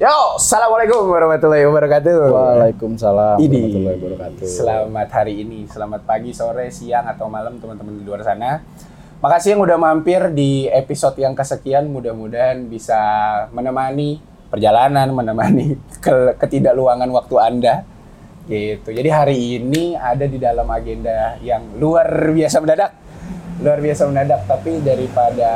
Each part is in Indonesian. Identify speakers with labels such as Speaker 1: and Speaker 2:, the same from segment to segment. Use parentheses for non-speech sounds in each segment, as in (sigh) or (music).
Speaker 1: Yo, assalamualaikum warahmatullahi wabarakatuh.
Speaker 2: Waalaikumsalam
Speaker 1: Ini
Speaker 2: warahmatullahi wabarakatuh.
Speaker 1: selamat hari ini, selamat pagi, sore, siang atau malam teman-teman di luar sana. Makasih yang udah mampir di episode yang kesekian. Mudah-mudahan bisa menemani perjalanan, menemani (laughs) ke ketidakluangan waktu anda. Gitu. Jadi hari ini ada di dalam agenda yang luar biasa mendadak, luar biasa mendadak. Tapi daripada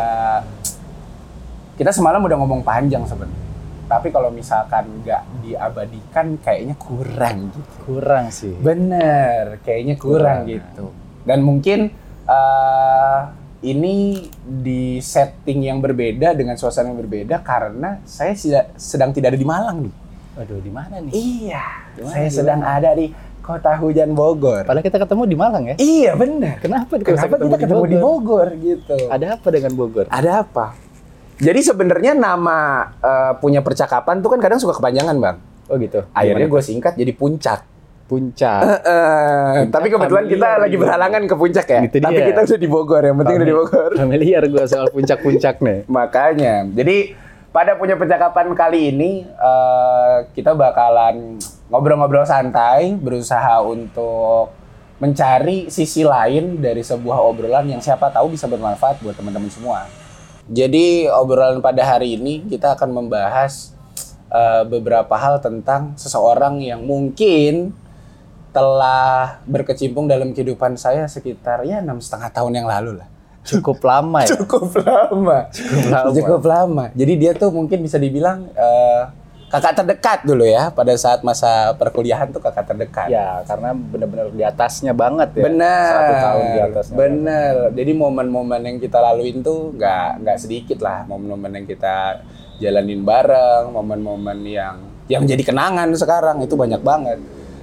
Speaker 1: kita semalam udah ngomong panjang sebenarnya. Tapi kalau misalkan nggak diabadikan, kayaknya kurang gitu.
Speaker 2: Kurang sih.
Speaker 1: Bener, kayaknya kurang,
Speaker 2: Kurang.
Speaker 1: gitu. Dan mungkin eh, ini di setting yang berbeda dengan suasana yang berbeda karena saya sedang tidak ada di Malang nih.
Speaker 2: Aduh, di mana nih?
Speaker 1: Iya,
Speaker 2: Di mana,
Speaker 1: saya
Speaker 2: di
Speaker 1: sedang ada di kota hujan Bogor.
Speaker 2: Padahal kita ketemu di Malang ya.
Speaker 1: Iya bener.
Speaker 2: Kenapa, kita
Speaker 1: Kenapa kita ketemu di Bogor gitu?
Speaker 2: Ada apa dengan Bogor?
Speaker 1: Ada apa? Jadi sebenarnya nama eh, punya percakapan tuh kan kadang suka kepanjangan bang.
Speaker 2: Oh gitu.
Speaker 1: Akhirnya gue singkat jadi puncak.
Speaker 2: puncak.
Speaker 1: Eh, tapi kebetulan kita lagi
Speaker 2: gitu.
Speaker 1: berhalangan ke puncak ya.
Speaker 2: Itu
Speaker 1: Tapi
Speaker 2: dia.
Speaker 1: kita udah di Bogor, yang penting udah di Bogor.
Speaker 2: Familiar gue soal puncak-puncak nih. (laughs)
Speaker 1: Makanya, jadi pada punya percakapan kali ini eh, kita bakalan ngobrol-ngobrol santai, berusaha untuk mencari sisi lain dari sebuah obrolan yang siapa tahu bisa bermanfaat buat teman-teman semua. Jadi obrolan pada hari ini kita akan membahas eh, beberapa hal tentang seseorang yang mungkin telah berkecimpung dalam kehidupan saya sekitar ya enam setengah tahun yang lalu lah
Speaker 2: Cukup lama ya. (laughs)
Speaker 1: cukup lama.
Speaker 2: Cukup lama.
Speaker 1: Cukup lama. Jadi dia tuh mungkin bisa dibilang eh, kakak terdekat dulu ya pada saat masa perkuliahan tuh kakak terdekat.
Speaker 2: Ya, karena benar-benar di atasnya banget ya.
Speaker 1: Bener.
Speaker 2: Satu tahun di atasnya.
Speaker 1: Bener. Jadi momen-momen yang kita laluin tuh nggak nggak sedikit lah. Momen-momen yang kita jalanin bareng, momen-momen yang yang jadi kenangan sekarang itu banyak banget.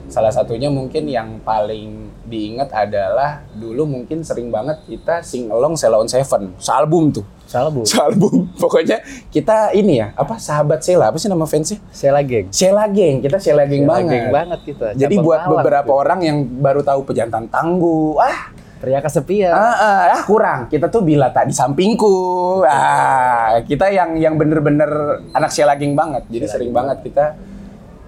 Speaker 1: Salah satunya mungkin yang paling diingat adalah dulu mungkin sering banget kita sing along Sheila on Seven, sealbum tuh.
Speaker 2: Salah bu.
Speaker 1: Sealbum. (laughs) Pokoknya kita ini ya, apa sahabat Sheila, apa sih nama fansnya?
Speaker 2: Saya lagi.
Speaker 1: Sheila Geng, kita Sheila Geng
Speaker 2: Sheila
Speaker 1: banget.
Speaker 2: Geng banget kita.
Speaker 1: Jadi buat
Speaker 2: Malang
Speaker 1: beberapa
Speaker 2: gitu.
Speaker 1: orang yang baru tahu pejantan tangguh, ah,
Speaker 2: Pria kesepian.
Speaker 1: ah, ah, ah, kurang. Kita tuh bila tak di sampingku. Ah, kita yang yang bener-bener anak Sheila Geng banget. Jadi
Speaker 2: Sheila
Speaker 1: sering
Speaker 2: Geng
Speaker 1: banget kita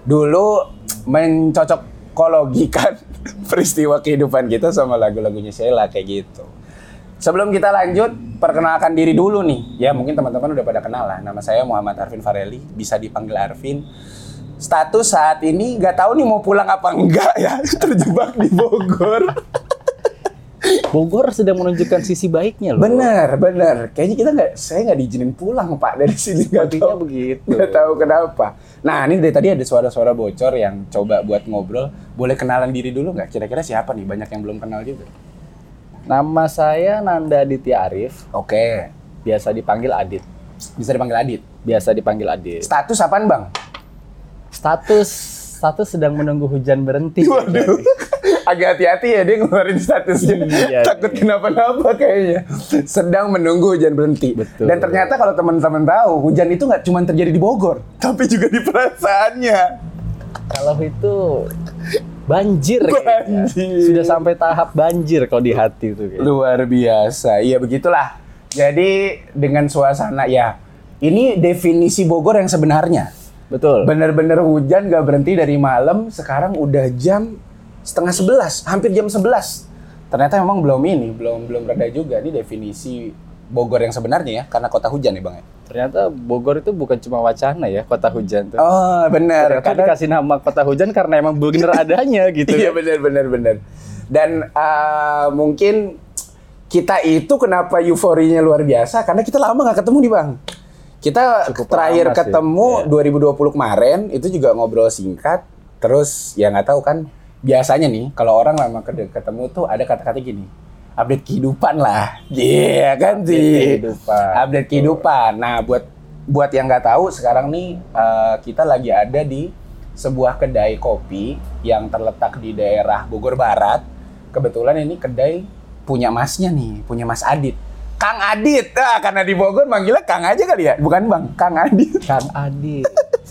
Speaker 1: dulu mencocok-kologikan (laughs) peristiwa kehidupan kita sama lagu-lagunya Sheila kayak gitu. Sebelum kita lanjut, perkenalkan diri dulu nih. Ya mungkin teman-teman udah pada kenal lah. Nama saya Muhammad Arvin Fareli, bisa dipanggil Arvin. Status saat ini nggak tahu nih mau pulang apa enggak ya, (laughs) terjebak di Bogor. (laughs)
Speaker 2: Bogor sedang menunjukkan sisi baiknya loh.
Speaker 1: bener, bener. Kayaknya kita nggak, saya nggak diizinin pulang pak dari sini.
Speaker 2: Sepertinya
Speaker 1: tahu,
Speaker 2: begitu.
Speaker 1: nggak tahu kenapa. Nah ini dari tadi ada suara-suara bocor yang coba buat ngobrol. Boleh kenalan diri dulu nggak? Kira-kira siapa nih? Banyak yang belum kenal juga.
Speaker 2: Nama saya Nanda Aditya Arif,
Speaker 1: Oke,
Speaker 2: biasa dipanggil Adit.
Speaker 1: bisa dipanggil Adit.
Speaker 2: Biasa dipanggil Adit.
Speaker 1: Status apaan bang?
Speaker 2: Status status sedang menunggu hujan berhenti. (laughs)
Speaker 1: Waduh, agak hati-hati ya dia ngeluarin statusnya.
Speaker 2: Iya,
Speaker 1: Takut
Speaker 2: iya.
Speaker 1: kenapa-napa kayaknya. Sedang menunggu hujan berhenti.
Speaker 2: Betul.
Speaker 1: Dan ternyata kalau teman-teman tahu, hujan itu nggak cuma terjadi di Bogor, tapi juga di perasaannya.
Speaker 2: Kalau itu banjir.
Speaker 1: Banjir.
Speaker 2: Sudah sampai tahap banjir kalau di hati itu. kayaknya.
Speaker 1: Luar biasa. Iya begitulah. Jadi dengan suasana ya, ini definisi Bogor yang sebenarnya.
Speaker 2: Betul.
Speaker 1: Bener-bener hujan gak berhenti dari malam, sekarang udah jam setengah sebelas, hampir jam sebelas. Ternyata memang belum ini, belum belum reda juga. Ini definisi Bogor yang sebenarnya ya, karena kota hujan ya bang ya.
Speaker 2: Ternyata Bogor itu bukan cuma wacana ya, kota hujan tuh.
Speaker 1: Oh bener.
Speaker 2: Ternyata dikasih nama kota hujan karena emang bener (laughs) adanya gitu.
Speaker 1: Iya
Speaker 2: kan.
Speaker 1: bener bener bener. Dan eh, mungkin kita itu kenapa euforinya luar biasa karena kita lama nggak ketemu nih bang. Kita
Speaker 2: Cukup
Speaker 1: terakhir ketemu
Speaker 2: iya.
Speaker 1: 2020 kemarin itu juga ngobrol singkat. Terus ya nggak tahu kan biasanya nih kalau orang lama ketemu tuh ada kata-kata gini update kehidupan lah. Iya kan
Speaker 2: Update
Speaker 1: sih.
Speaker 2: kehidupan.
Speaker 1: Update kehidupan. Nah buat buat yang nggak tahu sekarang nih eh, kita lagi ada di sebuah kedai kopi yang terletak di daerah Bogor Barat. Kebetulan ini kedai punya masnya nih, punya Mas Adit. Kang Adit, ah, karena di Bogor manggilnya Kang aja kali ya, bukan Bang, Kang Adit.
Speaker 2: Kang Adit.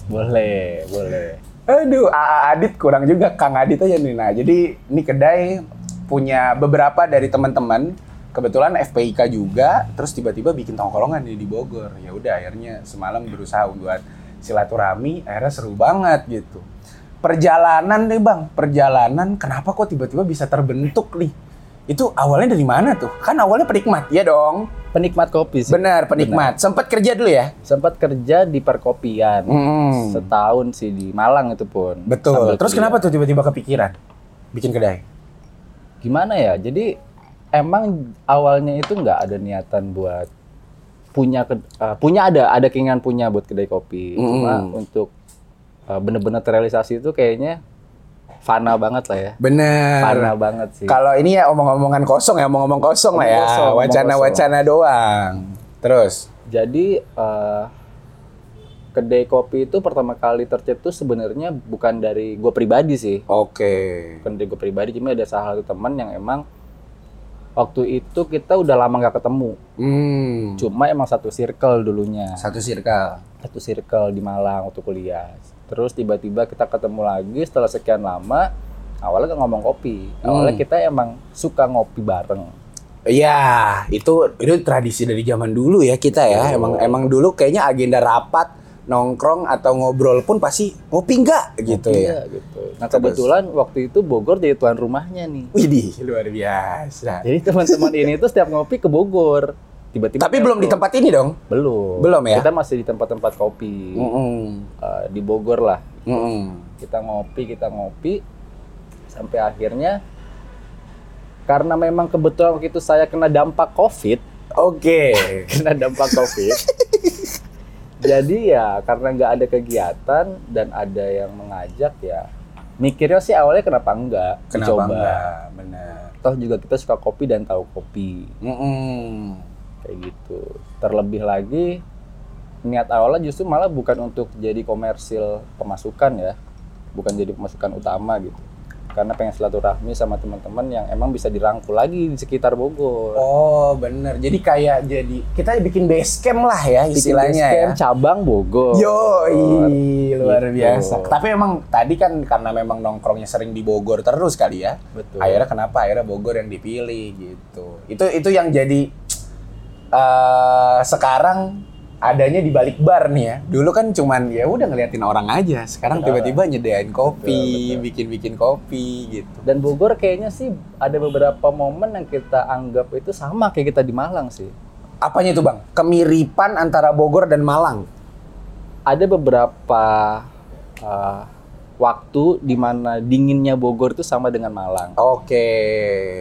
Speaker 2: boleh, boleh.
Speaker 1: Aduh, AA Adit kurang juga Kang Adit aja nih. Nah, jadi ini kedai punya beberapa dari teman-teman. Kebetulan FPIK juga, terus tiba-tiba bikin tongkrongan nih di Bogor. Ya udah, akhirnya semalam berusaha buat silaturahmi, akhirnya seru banget gitu. Perjalanan nih bang, perjalanan kenapa kok tiba-tiba bisa terbentuk nih? Itu awalnya dari mana tuh? Kan awalnya penikmat, ya dong.
Speaker 2: Penikmat kopi sih.
Speaker 1: Benar, penikmat. Sempat kerja dulu ya?
Speaker 2: Sempat kerja di perkopian.
Speaker 1: Hmm.
Speaker 2: Setahun sih di Malang itu pun.
Speaker 1: Betul. Terus
Speaker 2: kuliah.
Speaker 1: kenapa tuh tiba-tiba kepikiran bikin kedai?
Speaker 2: Gimana ya? Jadi emang awalnya itu nggak ada niatan buat punya ke- eh, punya ada ada keinginan punya buat kedai kopi. Cuma
Speaker 1: Mm.
Speaker 2: untuk eh, bener-bener terrealisasi itu kayaknya fana banget lah ya.
Speaker 1: Bener.
Speaker 2: Fana banget sih.
Speaker 1: Kalau ini ya omong-omongan kosong ya, omong-omong kosong lah
Speaker 2: Omong
Speaker 1: ya,
Speaker 2: kosong, omong
Speaker 1: wacana-wacana doang. Terus,
Speaker 2: Jadi eh, kedai kopi itu pertama kali tercetus sebenarnya bukan dari gue pribadi sih.
Speaker 1: oke.
Speaker 2: Bukan dari gue pribadi, cuma ada salah satu teman yang emang waktu itu kita udah lama nggak ketemu.
Speaker 1: Hmm.
Speaker 2: Cuma emang satu circle dulunya.
Speaker 1: Satu circle.
Speaker 2: Satu circle di Malang waktu kuliah. Terus tiba-tiba kita ketemu lagi setelah sekian lama. Awalnya nggak ngomong kopi. Awalnya
Speaker 1: Hmm.
Speaker 2: kita emang suka ngopi bareng.
Speaker 1: Iya, itu itu tradisi dari zaman dulu ya kita ya. Emang emang dulu kayaknya agenda rapat, nongkrong atau ngobrol pun pasti ngopi enggak gitu
Speaker 2: Ngopi
Speaker 1: ya.
Speaker 2: gitu. Nah
Speaker 1: Terus?
Speaker 2: kebetulan waktu itu Bogor jadi tuan rumahnya nih.
Speaker 1: Widih, (laughs) luar biasa.
Speaker 2: Jadi teman-teman ini tuh setiap ngopi ke Bogor. Tiba-tiba
Speaker 1: Tapi belum di tempat ini dong.
Speaker 2: belum.
Speaker 1: Belum ya?
Speaker 2: Kita masih di tempat-tempat kopi
Speaker 1: Mm-mm.
Speaker 2: Eh, di Bogor lah.
Speaker 1: Mm-mm.
Speaker 2: Kita ngopi, kita ngopi sampai akhirnya karena memang kebetulan waktu itu saya kena dampak Covid,
Speaker 1: Oke. (laughs)
Speaker 2: kena dampak Covid. (laughs) jadi ya karena nggak ada kegiatan dan ada yang mengajak ya mikirnya sih awalnya kenapa enggak
Speaker 1: Kenapa
Speaker 2: dicoba.
Speaker 1: enggak? Benar.
Speaker 2: Toh juga kita suka kopi dan tahu kopi.
Speaker 1: Mm-mm.
Speaker 2: kayak gitu. Terlebih lagi niat awalnya justru malah bukan untuk jadi komersil pemasukan ya, bukan jadi pemasukan utama gitu. Karena pengen silaturahmi sama teman-teman yang emang bisa dirangkul lagi di sekitar Bogor.
Speaker 1: Oh, bener. Jadi kayak jadi kita bikin base camp lah ya
Speaker 2: Bikin
Speaker 1: istilahnya
Speaker 2: base camp
Speaker 1: ya.
Speaker 2: cabang Bogor.
Speaker 1: Yo, luar
Speaker 2: Gitu.
Speaker 1: biasa. Tapi emang tadi kan karena memang nongkrongnya sering di Bogor terus kali ya.
Speaker 2: Betul.
Speaker 1: Akhirnya kenapa akhirnya Bogor yang dipilih gitu. Itu itu yang jadi eh sekarang adanya di balik bar nih ya. Dulu kan cuman ya udah ngeliatin orang aja. Sekarang tiba-tiba nyediain kopi, bikin-bikin kopi gitu.
Speaker 2: Dan Bogor kayaknya sih ada beberapa momen yang kita anggap itu sama kayak kita di Malang sih.
Speaker 1: Apanya itu, Bang? Kemiripan antara Bogor dan Malang.
Speaker 2: Ada beberapa uh, waktu di mana dinginnya Bogor itu sama dengan Malang.
Speaker 1: Oke,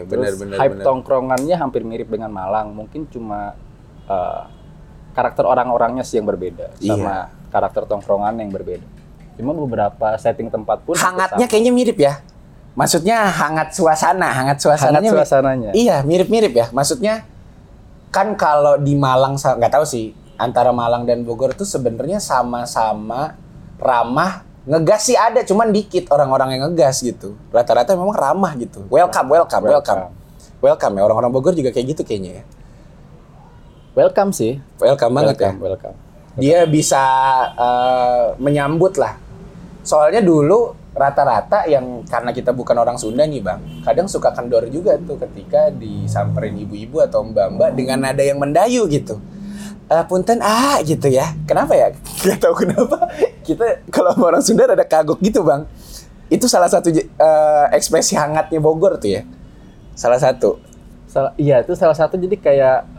Speaker 1: benar-benar
Speaker 2: hype tongkrongannya hampir mirip dengan Malang, mungkin cuma uh, karakter orang-orangnya sih yang berbeda
Speaker 1: Iya.
Speaker 2: sama karakter tongkrongan yang berbeda. Cuma beberapa setting tempat pun
Speaker 1: Hangatnya kayaknya mirip ya. Maksudnya hangat suasana, hangat
Speaker 2: hangat
Speaker 1: suasananya. mi-
Speaker 2: suasananya.
Speaker 1: Iya, mirip-mirip ya. Maksudnya kan kalau di Malang nggak tahu sih antara Malang dan Bogor tuh sebenarnya sama-sama ramah. Ngegas sih ada, cuman dikit orang-orang yang ngegas gitu. Rata-rata memang ramah gitu. Welcome, welcome, welcome. Welcome ya orang-orang Bogor juga kayak gitu kayaknya ya.
Speaker 2: Welcome sih.
Speaker 1: Welcome banget ya.
Speaker 2: welcome, welcome.
Speaker 1: dia bisa eh, menyambut lah. Soalnya dulu rata-rata yang karena kita bukan orang Sunda nih bang, kadang suka kendor juga tuh ketika disamperin ibu-ibu atau mbak-mbak dengan nada yang mendayu gitu. Eh, punten ah gitu ya. Kenapa ya? (laughs) Gak tahu kenapa. Kita kalau orang Sunda ada kagok gitu bang. Itu salah satu eh, ekspresi hangatnya Bogor tuh ya. Salah satu.
Speaker 2: Salah, iya itu salah satu jadi kayak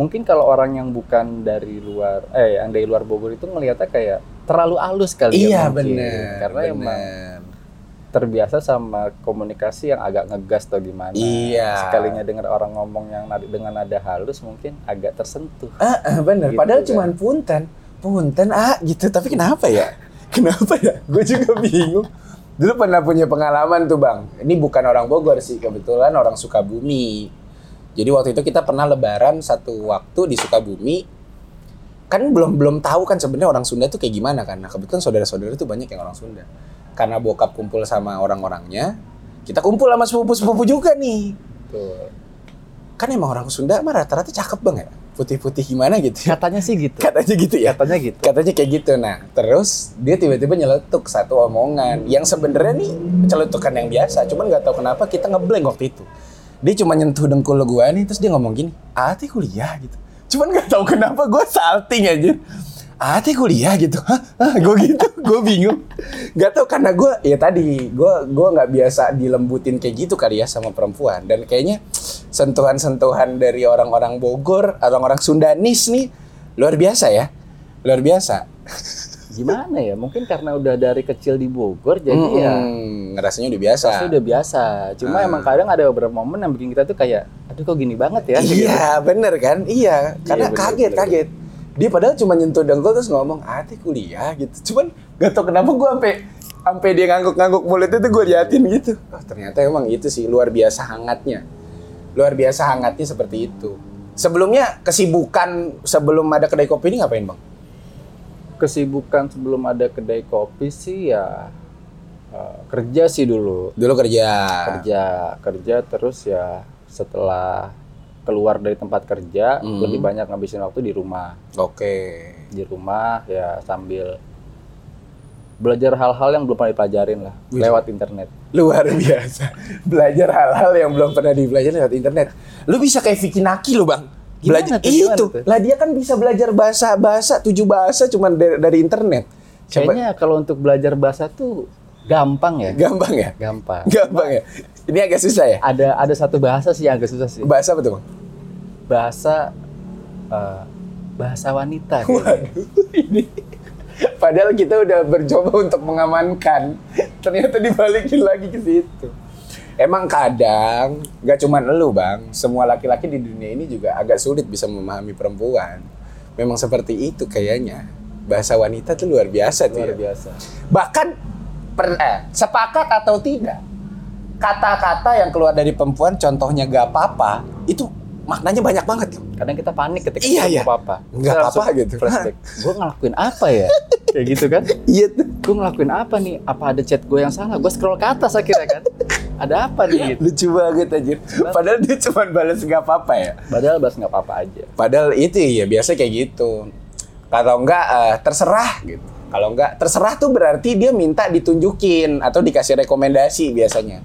Speaker 2: mungkin kalau orang yang bukan dari luar eh yang dari luar Bogor itu ngelihatnya kayak terlalu halus kali
Speaker 1: iya
Speaker 2: ya mungkin.
Speaker 1: bener.
Speaker 2: karena emang
Speaker 1: bener.
Speaker 2: terbiasa sama komunikasi yang agak ngegas atau gimana
Speaker 1: Iya.
Speaker 2: sekalinya dengar orang ngomong yang nada- dengan nada halus mungkin agak tersentuh
Speaker 1: Ah, ah, bener.
Speaker 2: Gitu
Speaker 1: Padahal
Speaker 2: kan.
Speaker 1: cuman punten, punten ah gitu. Tapi kenapa ya? (laughs) Kenapa ya? Gue juga bingung. Dulu pernah punya pengalaman tuh bang. Ini bukan orang Bogor sih, kebetulan orang Sukabumi. Jadi waktu itu kita pernah Lebaran satu waktu di Sukabumi. Kan belum belum tahu kan sebenarnya orang Sunda tuh kayak gimana kan. Nah kebetulan saudara-saudara tuh banyak yang orang Sunda. Karena bokap kumpul sama orang-orangnya, kita kumpul sama sepupu-sepupu juga nih.
Speaker 2: tuh
Speaker 1: Kan emang orang Sunda mah rata-rata cakep bang ya. Putih-putih gimana gitu ya.
Speaker 2: katanya sih gitu
Speaker 1: Katanya gitu ya.
Speaker 2: katanya gitu
Speaker 1: Katanya kayak gitu. Nah, terus dia tiba-tiba nyeletuk satu omongan yang sebenarnya nih celetukan yang biasa, cuman nggak tahu kenapa kita ngeblank waktu itu. Dia cuma nyentuh dengkul gua nih, terus dia ngomong gini, "Ati kuliah gitu." Cuman nggak tahu kenapa gua salting aja. Ate kuliah gitu, gue gitu, gue bingung. Gak tau karena gue ya tadi gue gue nggak biasa dilembutin kayak gitu kali ya sama perempuan dan kayaknya sentuhan-sentuhan dari orang-orang Bogor, orang-orang Sundanis nih luar biasa ya, luar biasa. (laughs)
Speaker 2: Gimana ya? Mungkin karena udah dari kecil di Bogor jadi ya
Speaker 1: Mm-mm, ngerasanya udah biasa.
Speaker 2: pasti udah biasa. Cuma
Speaker 1: Ah.
Speaker 2: emang kadang ada beberapa momen yang bikin kita tuh kayak, aduh kok gini banget ya.
Speaker 1: Iya, bener kan? Iya, karena
Speaker 2: bener,
Speaker 1: kaget,
Speaker 2: bener.
Speaker 1: kaget. Dia padahal cuma nyentuh dengkul terus ngomong, "Ate kuliah" gitu. Cuman gak tau kenapa gue sampai sampai dia ngangguk-ngangguk mulutnya tuh gue liatin gitu. Oh, ternyata emang itu sih luar biasa hangatnya. Luar biasa hangatnya seperti itu. Sebelumnya kesibukan sebelum ada kedai kopi ini ngapain, Bang?
Speaker 2: Kesibukan sebelum ada kedai kopi sih ya eh, kerja sih dulu.
Speaker 1: Dulu kerja.
Speaker 2: Kerja, kerja terus ya setelah keluar dari tempat kerja
Speaker 1: Hmm.
Speaker 2: lebih banyak ngabisin waktu di rumah.
Speaker 1: Oke.
Speaker 2: Di rumah ya sambil belajar hal-hal yang belum pernah dipelajarin lah
Speaker 1: Wih.
Speaker 2: lewat internet.
Speaker 1: Luar biasa. Belajar hal-hal yang belum pernah dipelajari lewat internet. Lu bisa kayak Vicky Naki lu, Bang.
Speaker 2: Gimana
Speaker 1: Belajar
Speaker 2: tuh,
Speaker 1: itu.
Speaker 2: tuh?
Speaker 1: Lah dia kan bisa belajar bahasa bahasa tujuh bahasa cuman dari, dari internet. Coba
Speaker 2: Kayaknya kalau untuk belajar bahasa tuh gampang ya.
Speaker 1: gampang ya?
Speaker 2: Gampang.
Speaker 1: Gampang ya. Ini agak susah ya?
Speaker 2: Ada ada satu bahasa sih yang agak susah sih.
Speaker 1: Bahasa apa tuh, Bang?
Speaker 2: Bahasa eh, bahasa wanita.
Speaker 1: Waduh, ini padahal kita udah bercoba untuk mengamankan. Ternyata dibalikin lagi ke situ. Emang kadang gak cuman elu bang, semua laki-laki di dunia ini juga agak sulit bisa memahami perempuan. Memang seperti itu kayaknya. Bahasa wanita tuh luar biasa tuh.
Speaker 2: Luar
Speaker 1: ya.
Speaker 2: biasa.
Speaker 1: Bahkan per, eh, sepakat atau tidak, kata-kata yang keluar dari perempuan, contohnya gak apa-apa, itu maknanya banyak banget. loh.
Speaker 2: Kadang kita panik ketika
Speaker 1: Iya, iya.
Speaker 2: apa-apa.
Speaker 1: Nggak apa-apa gitu.
Speaker 2: Flashback. (laughs) gue ngelakuin apa ya? Kayak gitu kan?
Speaker 1: Iya tuh.
Speaker 2: Gue ngelakuin apa nih? Apa ada chat gue yang salah? Gue scroll ke atas akhirnya kan? Ada apa nih? Gitu.
Speaker 1: Lucu banget anjir. Padahal dia cuma balas gak apa-apa ya.
Speaker 2: Padahal bahas nggak apa-apa aja.
Speaker 1: Padahal itu ya biasa kayak gitu. Kalau enggak eh, terserah gitu. Kalau enggak terserah tuh berarti dia minta ditunjukin atau dikasih rekomendasi biasanya.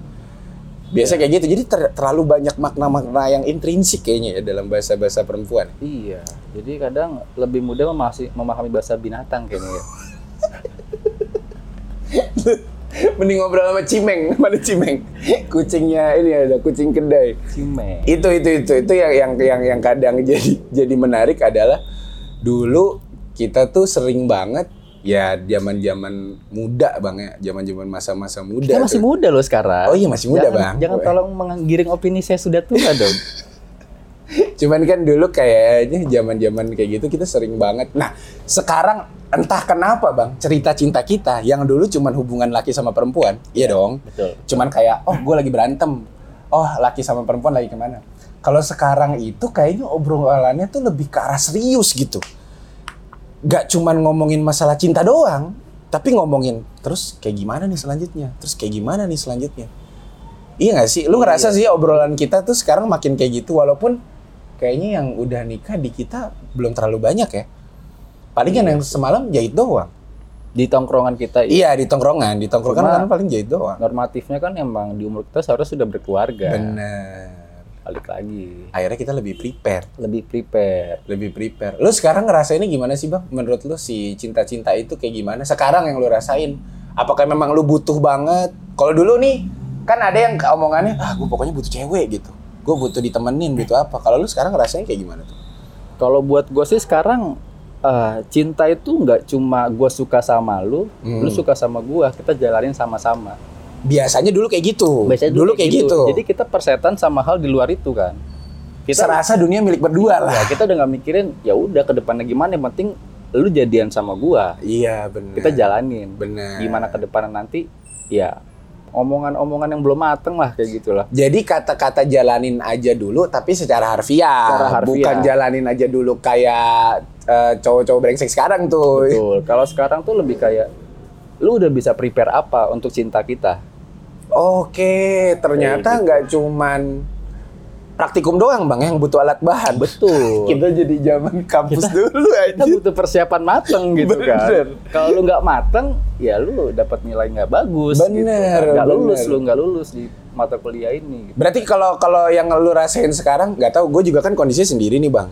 Speaker 1: Biasa kayak gitu. Jadi ter- terlalu banyak makna-makna yang intrinsik kayaknya ya dalam bahasa-bahasa perempuan.
Speaker 2: Iya. Jadi kadang lebih mudah memahami bahasa binatang kayaknya ya. (laughs) (laughs)
Speaker 1: Mending ngobrol sama Cimeng, (laughs) mana Cimeng? Kucingnya ini ada kucing kedai.
Speaker 2: Cime.
Speaker 1: itu itu itu itu yang yang yang yang kadang (laughs) jadi jadi menarik adalah dulu kita tuh sering banget ya zaman zaman muda bang ya zaman zaman masa-masa muda
Speaker 2: Kita masih
Speaker 1: tuh.
Speaker 2: muda loh sekarang.
Speaker 1: Oh iya, masih muda,
Speaker 2: Jangan-
Speaker 1: Bang.
Speaker 2: Jangan tolong menggiring opini saya sudah tua dong.
Speaker 1: Cuman kan dulu kayaknya zaman zaman kayak gitu kita sering banget. Nah sekarang entah kenapa bang cerita cinta kita yang dulu cuman hubungan laki sama perempuan iya dong.
Speaker 2: Betul.
Speaker 1: cuman kayak oh gue lagi berantem. Oh laki sama perempuan lagi ke mana? Kalau sekarang itu kayaknya obrolannya tuh lebih ke arah serius gitu. Gak cuman ngomongin masalah cinta doang tapi ngomongin terus kayak gimana nih selanjutnya? Terus kayak gimana nih selanjutnya? Iya gak sih? Lu ngerasa sih obrolan kita tuh sekarang makin kayak gitu walaupun kayaknya yang udah nikah di kita belum terlalu banyak ya palingan yang semalam jahit doang
Speaker 2: Di tongkrongan kita
Speaker 1: iya di tongkrongan di tongkrongan
Speaker 2: Cuma-
Speaker 1: kan paling jahit doang
Speaker 2: normatifnya kan emang di umur kita seharusnya sudah berkeluarga.
Speaker 1: bener
Speaker 2: Balik lagi.
Speaker 1: akhirnya kita lebih prepare
Speaker 2: Lebih prepare.
Speaker 1: lebih prepare. Lu sekarang ngerasainnya gimana sih bang? Menurut lu si cinta-cinta itu kayak gimana? Sekarang yang lu rasain, apakah memang lu butuh banget? Kalau dulu nih, kan ada yang omongannya, ah gue pokoknya butuh cewek gitu. Gue butuh ditemenin, butuh apa? Kalau lu sekarang ngerasain kayak gimana tuh?
Speaker 2: Kalau buat gue sih sekarang eh, cinta itu nggak cuma gue suka sama lu,
Speaker 1: Hmm.
Speaker 2: lu suka sama gue, kita jalanin sama-sama.
Speaker 1: Biasanya dulu kayak gitu.
Speaker 2: Biasanya
Speaker 1: dulu kayak gitu.
Speaker 2: Jadi kita persetan sama hal di luar itu kan. Kita
Speaker 1: serasa dunia milik berdua lah.
Speaker 2: ya, kita udah nggak mikirin ya udah ke depannya gimana, yang penting lu jadian sama gua.
Speaker 1: Iya benar.
Speaker 2: Kita jalanin.
Speaker 1: Benar.
Speaker 2: Gimana ke depannya nanti ya omongan-omongan yang belum mateng lah kayak gitulah.
Speaker 1: Jadi kata-kata jalanin aja dulu, tapi secara harfiah.
Speaker 2: Secara harfiah.
Speaker 1: Bukan jalanin aja dulu kayak eh, cowok-cowok brengsek sekarang tuh.
Speaker 2: Betul. Kalau sekarang tuh lebih kayak lu udah bisa prepare apa untuk cinta kita?
Speaker 1: Oke, ternyata
Speaker 2: gitu.
Speaker 1: nggak cuman praktikum doang bang yang butuh alat bahan.
Speaker 2: Betul. (laughs)
Speaker 1: Kita jadi zaman kampus dulu
Speaker 2: kita
Speaker 1: aja.
Speaker 2: butuh persiapan mateng gitu
Speaker 1: Bener.
Speaker 2: kan. Kalau lu nggak mateng, ya lu dapat nilai nggak bagus.
Speaker 1: Bener,
Speaker 2: gitu. Nggak lulus lu nggak lulus di mata kuliah ini. Gitu.
Speaker 1: Berarti kalau kalau yang lu rasain sekarang nggak tahu, gue juga kan kondisinya sendiri nih bang.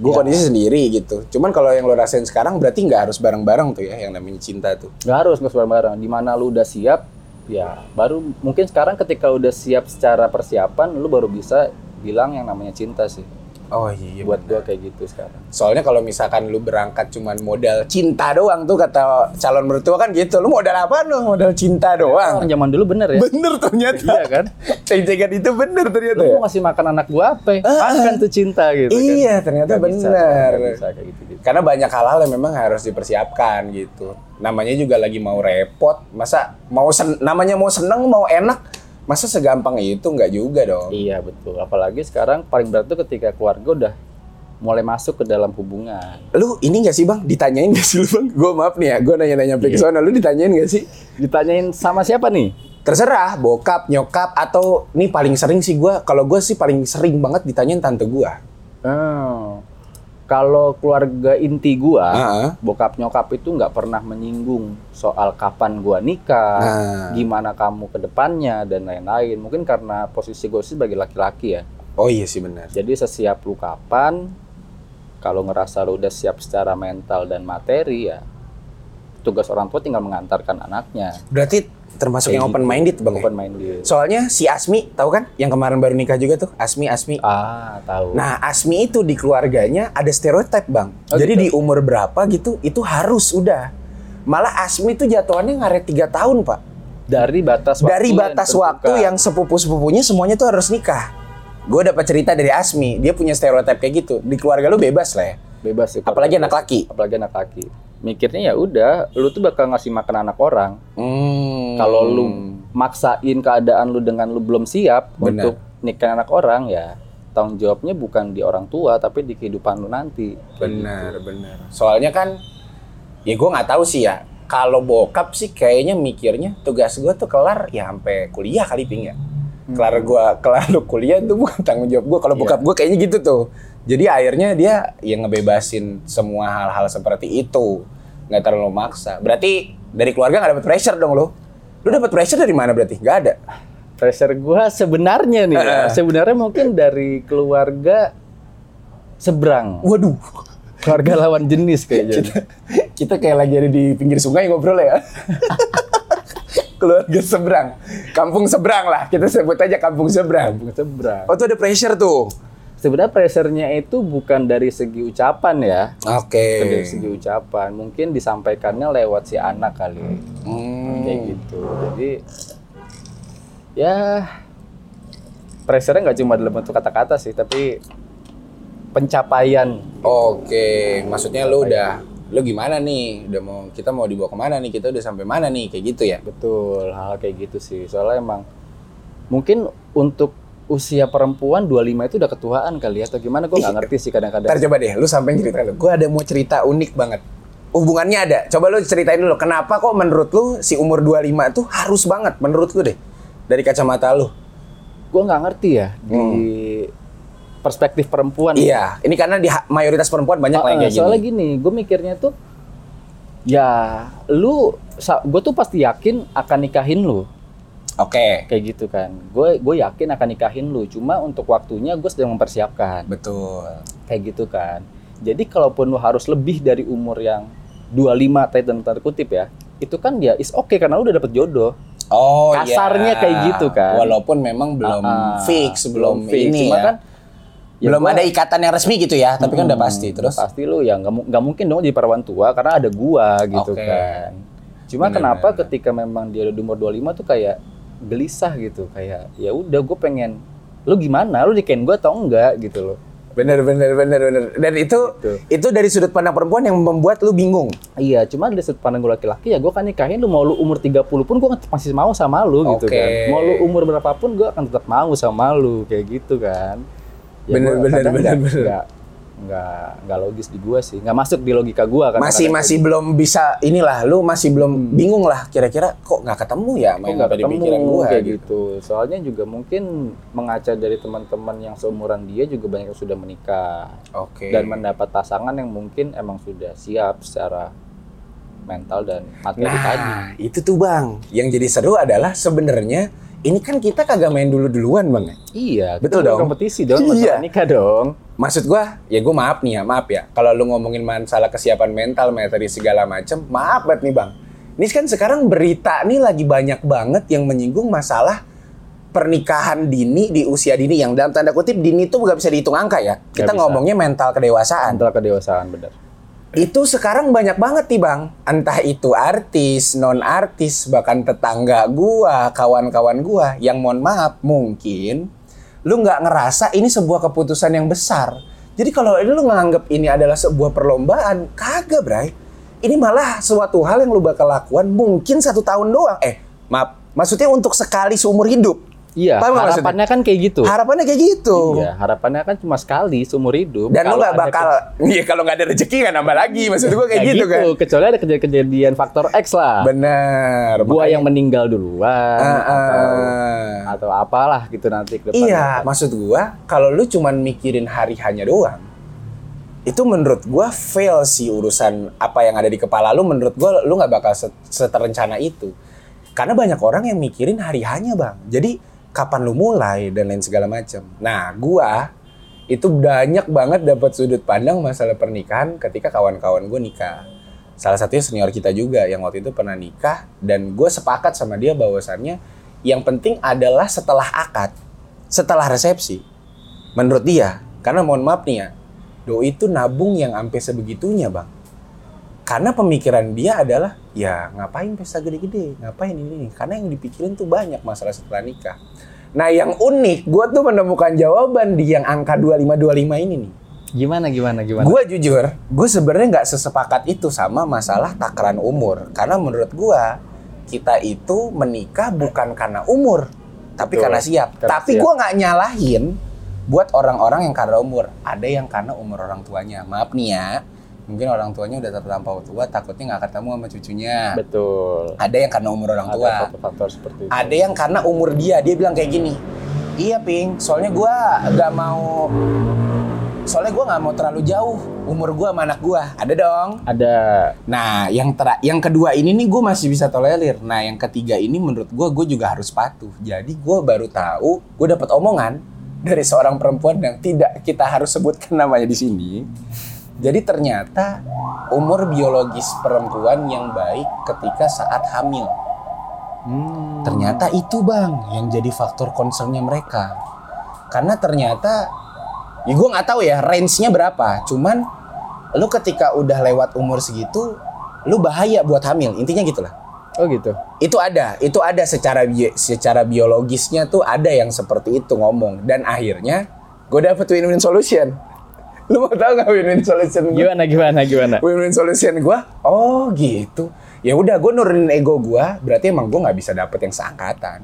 Speaker 1: Gue
Speaker 2: Ya.
Speaker 1: kondisi sendiri gitu. Cuman kalau yang lo rasain sekarang berarti nggak harus bareng-bareng tuh ya yang namanya cinta tuh.
Speaker 2: nggak harus nggak bareng-bareng di mana lu udah siap ya baru mungkin sekarang ketika udah siap secara persiapan lu baru bisa bilang yang namanya cinta sih
Speaker 1: Oh iya,
Speaker 2: buat gua kayak gitu sekarang
Speaker 1: Soalnya kalau misalkan lu berangkat cuman modal cinta doang tuh kata calon mertua kan gitu. Lu modal apa lu? Modal cinta doang.
Speaker 2: orang zaman dulu bener ya
Speaker 1: Bener ternyata.
Speaker 2: iya kan
Speaker 1: Ceng-cengan itu bener ternyata
Speaker 2: lu
Speaker 1: ya.
Speaker 2: mau ngasih makan anak gua apa ya? makan tuh cinta gitu kan
Speaker 1: Iya, ternyata
Speaker 2: Nggak bisa,
Speaker 1: bener.
Speaker 2: bisa kayak gitu, gitu.
Speaker 1: Karena banyak hal-hal yang memang harus dipersiapkan gitu. Namanya juga lagi mau repot, masa mau sen namanya mau seneng mau enak, masa segampang itu nggak juga dong.
Speaker 2: iya betul apalagi sekarang paling berat tuh ketika keluarga udah mulai masuk ke dalam hubungan
Speaker 1: Lu ini nggak sih bang? Ditanyain nggak sih lu bang? Gue maaf nih ya, gue nanya-nanya sampai sana. Lu ditanyain nggak sih?
Speaker 2: ditanyain sama siapa nih
Speaker 1: Terserah, bokap, nyokap, atau nih paling sering sih gue. Kalau gue sih paling sering banget ditanyain tante gue.
Speaker 2: Oh. Kalau keluarga inti gua,
Speaker 1: Heeh.
Speaker 2: bokap nyokap itu nggak pernah menyinggung soal kapan gua nikah,
Speaker 1: Nah.
Speaker 2: gimana kamu ke depannya dan lain-lain. Mungkin karena posisi gue sebagai laki-laki ya.
Speaker 1: Oh iya sih benar.
Speaker 2: Jadi sesiap lu kapan, kalau ngerasa lu udah siap secara mental dan materi ya, tugas orang tua tinggal mengantarkan anaknya.
Speaker 1: Berarti termasuk
Speaker 2: Kayak
Speaker 1: yang
Speaker 2: gitu.
Speaker 1: open minded bang.
Speaker 2: Open minded.
Speaker 1: Soalnya si Asmi, tahu kan? Yang kemarin baru nikah juga tuh, Asmi Asmi.
Speaker 2: Ah, tahu.
Speaker 1: Nah, Asmi itu di keluarganya ada stereotip, Bang.
Speaker 2: Oh,
Speaker 1: Jadi
Speaker 2: gitu?
Speaker 1: di umur berapa gitu, itu harus udah. Malah Asmi itu jatuhannya ngaret tiga tahun, Pak.
Speaker 2: dari batas waktu
Speaker 1: Dari
Speaker 2: yang
Speaker 1: batas
Speaker 2: ditentukan.
Speaker 1: waktu yang sepupu-sepupunya semuanya tuh harus nikah. Gue dapat cerita dari Asmi, dia punya stereotip kayak gitu. Di keluarga lu bebas lah ya.
Speaker 2: bebas sih.
Speaker 1: Apalagi anak laki.
Speaker 2: apalagi anak laki mikirnya ya udah lu tuh bakal ngasih makan anak orang
Speaker 1: Hmm.
Speaker 2: kalau lu maksain keadaan lu dengan lu belum siap
Speaker 1: Benar.
Speaker 2: untuk nikah anak orang ya tanggung jawabnya bukan di orang tua tapi di kehidupan lu nanti
Speaker 1: Benar, benar. Soalnya kan, ya gue nggak tahu sih ya. Kalau bokap sih kayaknya mikirnya tugas gue tuh kelar ya sampai kuliah kali ping ya. Kelar gua (laughs) kelar lu kuliah itu bukan tanggung jawab gue. Kalau
Speaker 2: Iya.
Speaker 1: bokap gue kayaknya gitu tuh. Jadi akhirnya dia yang ngebebasin semua hal-hal seperti itu. Nggak terlalu maksa. Berarti dari keluarga nggak dapet pressure dong lo. Lu dapet pressure dari mana berarti? Nggak ada.
Speaker 2: pressure gua sebenarnya nih ya,
Speaker 1: Eh.
Speaker 2: sebenarnya mungkin dari keluarga seberang
Speaker 1: Waduh.
Speaker 2: keluarga lawan jenis kayaknya
Speaker 1: Kita kayak lagi ada di pinggir sungai ngobrol ya. (laughs) Keluarga seberang. Kampung seberang lah. Kita sebut aja kampung seberang.
Speaker 2: Kampung seberang
Speaker 1: Oh tuh ada pressure tuh.
Speaker 2: Sebenarnya pressure-nya itu bukan dari segi ucapan ya
Speaker 1: Oke.
Speaker 2: Bukan dari segi ucapan mungkin disampaikannya lewat si anak kali
Speaker 1: Hmm.
Speaker 2: kayak gitu jadi ya pressure-nya nggak cuma dalam bentuk kata-kata sih tapi pencapaian
Speaker 1: Oke, maksudnya lu udah lu gimana nih? Udah mau kita mau dibawa ke mana nih? Kita udah sampai mana nih? Kayak gitu ya?
Speaker 2: betul hal kayak gitu sih soalnya emang mungkin untuk usia perempuan 25 itu udah ketuaan kali ya atau gimana gue nggak ngerti sih
Speaker 1: Ntar
Speaker 2: kadang-kadang
Speaker 1: coba deh, lu sampai cerita lu. Gue ada mau cerita unik banget. Hubungannya ada. Coba lu ceritain dulu. Kenapa kok menurut lu si umur 25 tuh harus banget menurut lu deh? Dari kacamata lu.
Speaker 2: gue nggak ngerti ya di perspektif perempuan
Speaker 1: Iya, ini karena di mayoritas perempuan banyak lah yang
Speaker 2: Ah,
Speaker 1: kayak
Speaker 2: soalnya
Speaker 1: gini.
Speaker 2: gini, gue mikirnya tuh ya lu gue tuh pasti yakin akan nikahin lu
Speaker 1: Oke,
Speaker 2: kayak gitu kan gue gue yakin akan nikahin lu cuma untuk waktunya gue sedang mempersiapkan
Speaker 1: betul.
Speaker 2: kayak gitu kan jadi kalaupun lu harus lebih dari umur yang 25 tadi dan tanda kutip ya itu kan ya is oke karena lu udah dapet jodoh
Speaker 1: Oh
Speaker 2: Kasarnya
Speaker 1: iya.
Speaker 2: kayak gitu kan.
Speaker 1: Walaupun memang belum
Speaker 2: ah,
Speaker 1: fix, belum,
Speaker 2: fix.
Speaker 1: ini
Speaker 2: Cuma
Speaker 1: ya.
Speaker 2: kan ya
Speaker 1: belum
Speaker 2: gua-
Speaker 1: ada ikatan yang resmi gitu ya, tapi kan udah pasti. Terus
Speaker 2: pasti lu ya nggak mu- nggak mungkin dong jadi perawan tua karena ada gua gitu
Speaker 1: Oke.
Speaker 2: kan. Cuma
Speaker 1: Bener,
Speaker 2: kenapa
Speaker 1: bener.
Speaker 2: ketika memang dia udah umur 25 tuh kayak gelisah gitu kayak ya udah gue pengen lu gimana lu nikahin gua atau enggak gitu loh.
Speaker 1: bener bener bener bener. Dan itu
Speaker 2: Gitu.
Speaker 1: itu dari sudut pandang perempuan yang membuat lu bingung.
Speaker 2: Iya, cuma dari sudut pandang gue laki-laki ya gue kan nikahin lu mau lu umur 30 pun gue masih mau sama lu gitu
Speaker 1: Oke.
Speaker 2: kan. Mau lu umur berapapun gue akan tetap mau sama lu kayak gitu kan.
Speaker 1: Bener,
Speaker 2: gua
Speaker 1: bener, bener,
Speaker 2: nggak-
Speaker 1: bener.
Speaker 2: nggak- nggak nggak logis di gua sih, nggak masuk di logika gua kan.
Speaker 1: masih masih belum bisa inilah lu masih belum bingung lah kira-kira kok nggak ketemu ya
Speaker 2: Kok
Speaker 1: main
Speaker 2: nggak
Speaker 1: di
Speaker 2: ketemu
Speaker 1: pikiran gua
Speaker 2: kayak
Speaker 1: gitu.
Speaker 2: gitu. Soalnya juga mungkin mengaca dari teman-teman yang seumuran dia juga banyak yang sudah menikah
Speaker 1: Oke.
Speaker 2: dan mendapat pasangan yang mungkin emang sudah siap secara mental dan materi tadi.
Speaker 1: Nah, itu tuh Bang. Yang jadi seru adalah sebenarnya ini kan kita kagak main dulu duluan bang ya?
Speaker 2: Iya,
Speaker 1: Betul dong.
Speaker 2: Kompetisi dong,
Speaker 1: Iya.
Speaker 2: nikah dong.
Speaker 1: Maksud gua, ya gua maaf nih ya, maaf ya. Kalau lu ngomongin masalah kesiapan mental, materi segala macem, maaf banget nih bang. Ini kan sekarang berita nih lagi banyak banget yang menyinggung masalah pernikahan dini di usia dini yang dalam tanda kutip dini itu nggak bisa dihitung angka ya. Kita ngomongnya mental kedewasaan.
Speaker 2: Antara kedewasaan benar.
Speaker 1: Itu sekarang banyak banget nih bang. Entah itu artis, non artis, bahkan tetangga gua, kawan-kawan gua yang mohon maaf mungkin lu nggak ngerasa ini sebuah keputusan yang besar. Jadi kalau lu nganggap ini adalah sebuah perlombaan, kagak bray. Ini malah suatu hal yang lu bakal lakukan mungkin satu tahun doang. Eh, maaf, maksudnya untuk sekali seumur hidup.
Speaker 2: Iya,
Speaker 1: Paham nggak maksudnya?
Speaker 2: harapannya kan kayak gitu.
Speaker 1: Harapannya kayak gitu.
Speaker 2: Iya, harapannya kan cuma sekali seumur hidup.
Speaker 1: Dan lu nggak
Speaker 2: ada
Speaker 1: bakal, (laughs) iya kalau nggak ada rezeki kan nambah lagi. Maksud gua kayak
Speaker 2: Kayak
Speaker 1: gitu, kan.
Speaker 2: Kecuali ada kejadian-kejadian faktor X lah.
Speaker 1: Bener.
Speaker 2: Gua
Speaker 1: makanya-
Speaker 2: yang meninggal duluan
Speaker 1: Ah,
Speaker 2: atau
Speaker 1: ah.
Speaker 2: atau apalah gitu nanti ke depan.
Speaker 1: Iya, maksud gua kalau lu cuman mikirin hari hanya doang, itu menurut gua fail sih urusan apa yang ada di kepala lu. Menurut gua lu nggak bakal set- seterencana itu. Karena banyak orang yang mikirin hari hanya bang. Jadi kapan lu mulai dan lain segala macam. Nah, gua itu banyak banget dapat sudut pandang masalah pernikahan ketika kawan-kawan gue nikah. Salah satunya senior kita juga yang waktu itu pernah nikah dan gue sepakat sama dia bahwasannya yang penting adalah setelah akad, setelah resepsi. Menurut dia, karena mohon maaf nih ya, doi itu nabung yang sampai sebegitunya bang. Karena pemikiran dia adalah, ya ngapain pesta gede-gede, ngapain ini, ini. Karena yang dipikirin tuh banyak masalah setelah nikah. Nah yang unik, gue tuh menemukan jawaban di yang angka 2525 ini nih.
Speaker 2: Gimana gimana gimana?
Speaker 1: Gue jujur, gue sebenarnya nggak sesepakat itu sama masalah takaran umur. Karena menurut gue, kita itu menikah bukan karena umur, tapi
Speaker 2: Betul,
Speaker 1: karena siap.
Speaker 2: karena
Speaker 1: tapi gue nggak nyalahin buat orang-orang yang karena umur. Ada yang karena umur orang tuanya. Maaf nih ya, mungkin orang tuanya udah terlampau tua, takutnya nggak ketemu sama cucunya.
Speaker 2: Betul.
Speaker 1: Ada yang karena umur orang tua.
Speaker 2: Ada faktor-faktor seperti itu.
Speaker 1: Ada yang karena umur dia, dia bilang kayak gini. Iya, Ping. Soalnya gua nggak mau soalnya gua nggak mau terlalu jauh umur gua sama anak gua. Ada dong.
Speaker 2: Ada
Speaker 1: Nah, yang ter yang kedua ini nih gue masih bisa tolerir. Nah, yang ketiga ini menurut gua gue juga harus patuh. Jadi gua baru tahu, gue dapat omongan dari seorang perempuan yang tidak kita harus sebutkan namanya di sini. Jadi ternyata umur biologis perempuan yang baik ketika saat hamil.
Speaker 2: Hmm.
Speaker 1: Ternyata itu bang yang jadi faktor concernnya mereka. Karena ternyata, ya gue nggak tahu ya range-nya berapa. Cuman lu ketika udah lewat umur segitu, lu bahaya buat hamil. Intinya gitulah.
Speaker 2: Oh gitu.
Speaker 1: Itu ada, itu ada secara bi- secara biologisnya tuh ada yang seperti itu ngomong. Dan akhirnya gue dapet win-win solution. Lu mau tahu nggak win-win solution gue?
Speaker 2: Gimana gimana gimana?
Speaker 1: win-win solution gue oh gitu ya udah gue nurunin ego gue berarti emang gue nggak bisa dapet yang seangkatan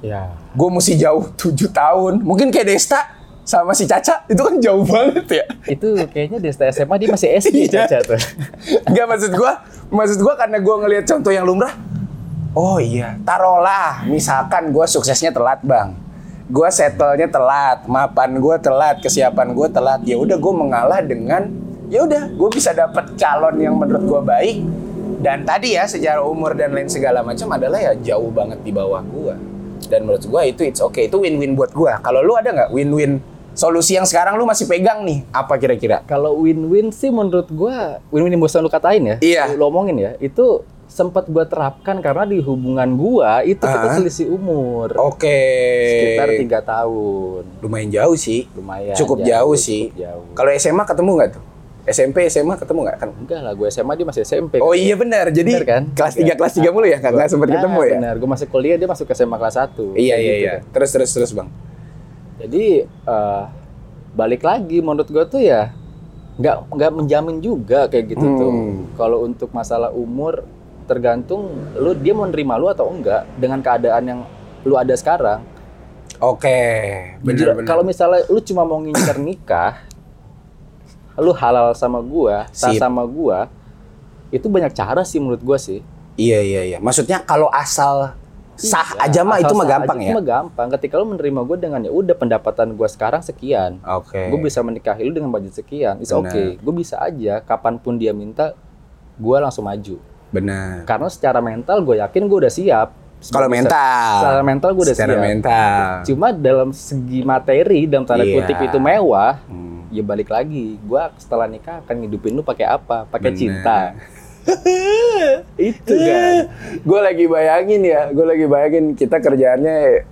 Speaker 2: Ya.
Speaker 1: gue mesti jauh tujuh tahun mungkin kayak Desta sama si Caca itu kan jauh banget ya
Speaker 2: Itu kayaknya di SMA dia masih SD
Speaker 1: Iya.
Speaker 2: Caca tuh. (laughs)
Speaker 1: Enggak maksud gue maksud gue karena gue ngelihat contoh yang lumrah oh iya taruhlah misalkan gue suksesnya telat bang gue settlenya telat mapan gue telat kesiapan gue telat ya udah gue mengalah dengan ya udah gue bisa dapet calon yang menurut gue baik dan tadi ya secara umur dan lain segala macam adalah ya jauh banget di bawah gue dan menurut gue itu it's okay itu win-win buat gue kalau lu ada nggak win-win solusi yang sekarang lu masih pegang nih apa kira-kira
Speaker 2: Kalau win-win sih menurut gua win-win yang bosan lu katain ya.
Speaker 1: Iya.
Speaker 2: Lu omongin ya. Itu sempat gua terapkan karena di hubungan gua itu kita
Speaker 1: Ah.
Speaker 2: selisih umur.
Speaker 1: oke
Speaker 2: Sekitar tiga tahun.
Speaker 1: lumayan jauh sih
Speaker 2: Lumayan.
Speaker 1: cukup jauh, sih
Speaker 2: cukup jauh.
Speaker 1: kalau SMA ketemu nggak tuh SMP SMA ketemu nggak kan
Speaker 2: Enggak lah, gue SMA dia masih SMP.
Speaker 1: oh iya benar jadi
Speaker 2: Bener kan?
Speaker 1: kelas 3
Speaker 2: Iya.
Speaker 1: kelas 3 mulu ya nggak nggak sempat
Speaker 2: Nah,
Speaker 1: ketemu ya
Speaker 2: Benar, gue masih kuliah dia masuk ke SMA kelas 1.
Speaker 1: iya iya iya terus terus terus bang
Speaker 2: Jadi eh, balik lagi menurut gue tuh ya nggak nggak menjamin juga kayak gitu tuh.
Speaker 1: Hmm.
Speaker 2: Kalau untuk masalah umur tergantung lu dia mau nerima lu atau enggak dengan keadaan yang lu ada sekarang.
Speaker 1: oke benar
Speaker 2: Kalau misalnya lu cuma mau ngincer nikah, lu halal sama gua, sah
Speaker 1: Sip.
Speaker 2: sama gua, itu banyak cara sih menurut gua sih.
Speaker 1: iya iya iya maksudnya kalau asal sah
Speaker 2: Iya,
Speaker 1: aja mah itu mah gampang ya
Speaker 2: Itu mah gampang. Ketika lu menerima gue dengan ya udah pendapatan gue sekarang sekian,
Speaker 1: oke
Speaker 2: gue bisa menikahi lu dengan budget sekian, it's
Speaker 1: Benar.
Speaker 2: okay. Gue bisa aja kapan pun dia minta, gue langsung maju.
Speaker 1: Benar
Speaker 2: Karena secara mental gue yakin gue udah siap.
Speaker 1: Kalau mental.
Speaker 2: Secara mental gue udah
Speaker 1: Secara
Speaker 2: siap.
Speaker 1: mental.
Speaker 2: Cuma dalam segi materi dalam tanda
Speaker 1: Iya.
Speaker 2: kutip itu mewah,
Speaker 1: Hmm.
Speaker 2: ya balik lagi. Gua setelah nikah akan ngidupin lu pakai apa? Pakai cinta. (laughs) itu kan.
Speaker 1: gue lagi bayangin ya, gue lagi bayangin kita kerjaannya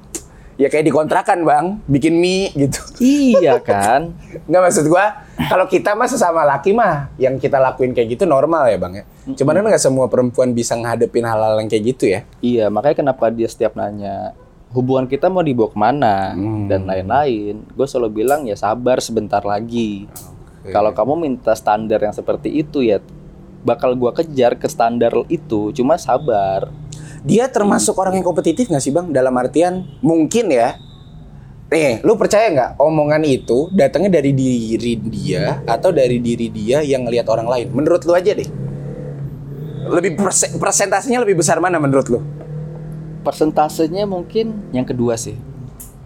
Speaker 1: ya kayak dikontrakan bang, bikin mie gitu.
Speaker 2: iya (laughs) kan?
Speaker 1: Nggak maksud gue, kalau kita mah sesama laki mah, yang kita lakuin kayak gitu normal ya bang ya. Cuman kan nggak semua perempuan bisa ngadepin hal-hal yang kayak gitu ya.
Speaker 2: Iya, makanya kenapa dia setiap nanya hubungan kita mau dibawa ke mana
Speaker 1: Hmm.
Speaker 2: dan lain-lain. Gue selalu bilang ya sabar sebentar lagi. Kalau kamu minta standar yang seperti itu ya bakal gua kejar ke standar itu. Cuma sabar.
Speaker 1: Dia termasuk orang yang kompetitif nggak sih bang? Dalam artian mungkin ya. Nih, lu percaya nggak omongan itu datangnya dari diri dia atau dari diri dia yang ngelihat orang lain? Menurut lu aja deh. Lebih perse- persentasenya lebih besar mana menurut lu?
Speaker 2: Persentasenya mungkin yang kedua sih.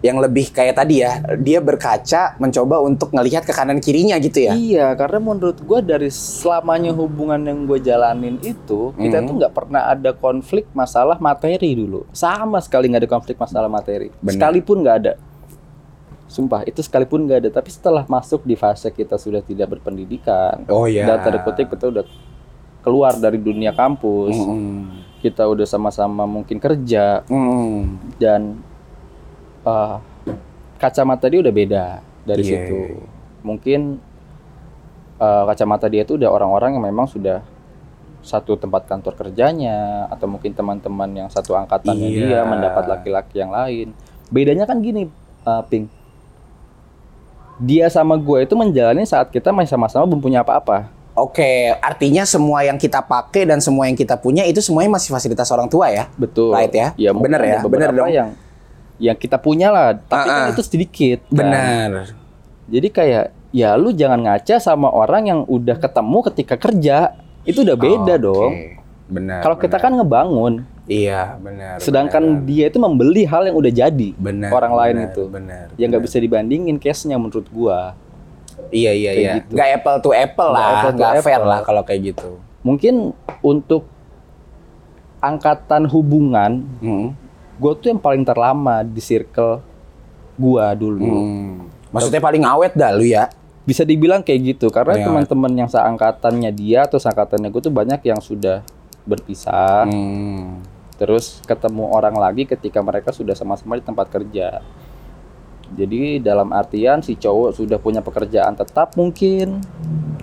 Speaker 1: Yang lebih kayak tadi ya, dia berkaca mencoba untuk ngelihat ke kanan kirinya gitu ya.
Speaker 2: Iya, karena menurut gua dari selamanya hubungan yang gue jalanin itu, kita
Speaker 1: Mhm.
Speaker 2: tuh nggak pernah ada konflik masalah materi dulu. Sama sekali nggak ada konflik masalah materi.
Speaker 1: Benar.
Speaker 2: Sekalipun nggak ada. Sumpah, itu sekalipun nggak ada. Tapi setelah masuk di fase kita sudah tidak berpendidikan,
Speaker 1: Oh iya.
Speaker 2: dan tanda kutip kita udah keluar dari dunia kampus,
Speaker 1: Mm-mm.
Speaker 2: kita udah sama-sama mungkin kerja,
Speaker 1: Mm-mm.
Speaker 2: dan uh, kacamata dia udah beda dari
Speaker 1: Iya.
Speaker 2: situ. Mungkin uh, kacamata dia itu udah orang-orang yang memang sudah satu tempat kantor kerjanya atau mungkin teman-teman yang satu angkatannya
Speaker 1: Iya.
Speaker 2: dia mendapat laki-laki yang lain. Bedanya kan gini, uh, Pink. Dia sama gue itu menjalani saat kita masih sama-sama belum punya apa-apa.
Speaker 1: Oke, artinya semua yang kita pakai dan semua yang kita punya itu semuanya masih fasilitas orang tua ya?
Speaker 2: Betul.
Speaker 1: Right ya? Bener ya?
Speaker 2: ada beberapa
Speaker 1: Bener dong.
Speaker 2: yang yang kita punya lah, tapi
Speaker 1: Ah,
Speaker 2: kan
Speaker 1: ah.
Speaker 2: itu sedikit. kan.
Speaker 1: Benar.
Speaker 2: Jadi kayak ya lu jangan ngaca sama orang yang udah ketemu ketika kerja. Itu udah beda
Speaker 1: Oke,
Speaker 2: dong.
Speaker 1: Benar.
Speaker 2: Kalau kita kan ngebangun,
Speaker 1: iya benar.
Speaker 2: sedangkan
Speaker 1: benar.
Speaker 2: dia itu membeli hal yang udah jadi.
Speaker 1: benar,
Speaker 2: orang lain
Speaker 1: benar,
Speaker 2: itu.
Speaker 1: benar.
Speaker 2: Ya nggak bisa dibandingin case-nya menurut gua.
Speaker 1: Iya iya
Speaker 2: kayak
Speaker 1: iya.
Speaker 2: gitu.
Speaker 1: Nggak apple to apple
Speaker 2: Nggak
Speaker 1: lah,
Speaker 2: apple to
Speaker 1: fair
Speaker 2: apple.
Speaker 1: lah kalau kayak gitu.
Speaker 2: Mungkin untuk angkatan hubungan,
Speaker 1: Hmm.
Speaker 2: Gua tuh yang paling terlama di circle gua dulu.
Speaker 1: Hmm. Maksudnya paling awet dah lu ya?
Speaker 2: Bisa dibilang kayak gitu karena
Speaker 1: Paling
Speaker 2: teman-teman yang seangkatannya dia atau seangkatannya gue tuh banyak yang sudah berpisah.
Speaker 1: Hmm.
Speaker 2: terus ketemu orang lagi ketika mereka sudah sama-sama di tempat kerja. Jadi dalam artian si cowok sudah punya pekerjaan tetap mungkin,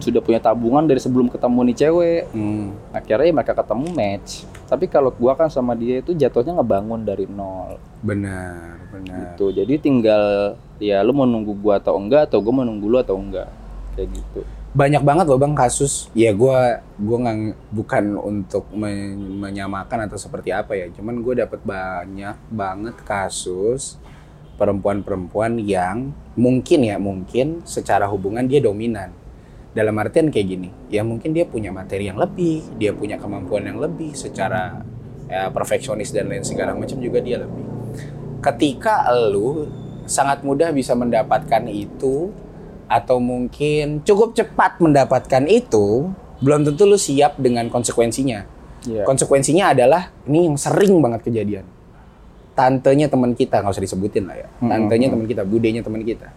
Speaker 2: sudah punya tabungan dari sebelum ketemu nih cewek.
Speaker 1: Hmm.
Speaker 2: Akhirnya ya mereka ketemu match. Tapi kalau gua kan sama dia itu jatuhnya ngebangun dari nol
Speaker 1: Benar, benar.
Speaker 2: gitu. Jadi tinggal ya lu mau nunggu gua atau enggak atau gua mau nunggu lu atau enggak. Kayak gitu.
Speaker 1: banyak banget loh bang kasus ya gua gua nggak bukan untuk men- menyamakan atau seperti apa ya cuman gue dapet banyak banget kasus perempuan-perempuan yang mungkin ya mungkin secara hubungan dia dominan dalam artian kayak gini ya mungkin dia punya materi yang lebih dia punya kemampuan yang lebih secara ya, perfeksionis dan lain segala macam juga dia lebih ketika lu sangat mudah bisa mendapatkan itu atau mungkin cukup cepat mendapatkan itu, belum tentu lu siap dengan konsekuensinya.
Speaker 2: Iya.
Speaker 1: Konsekuensinya adalah ini yang sering banget kejadian. Tantenya teman kita nggak usah disebutin lah ya. Tantenya
Speaker 2: hmm.
Speaker 1: teman kita, budenya teman kita.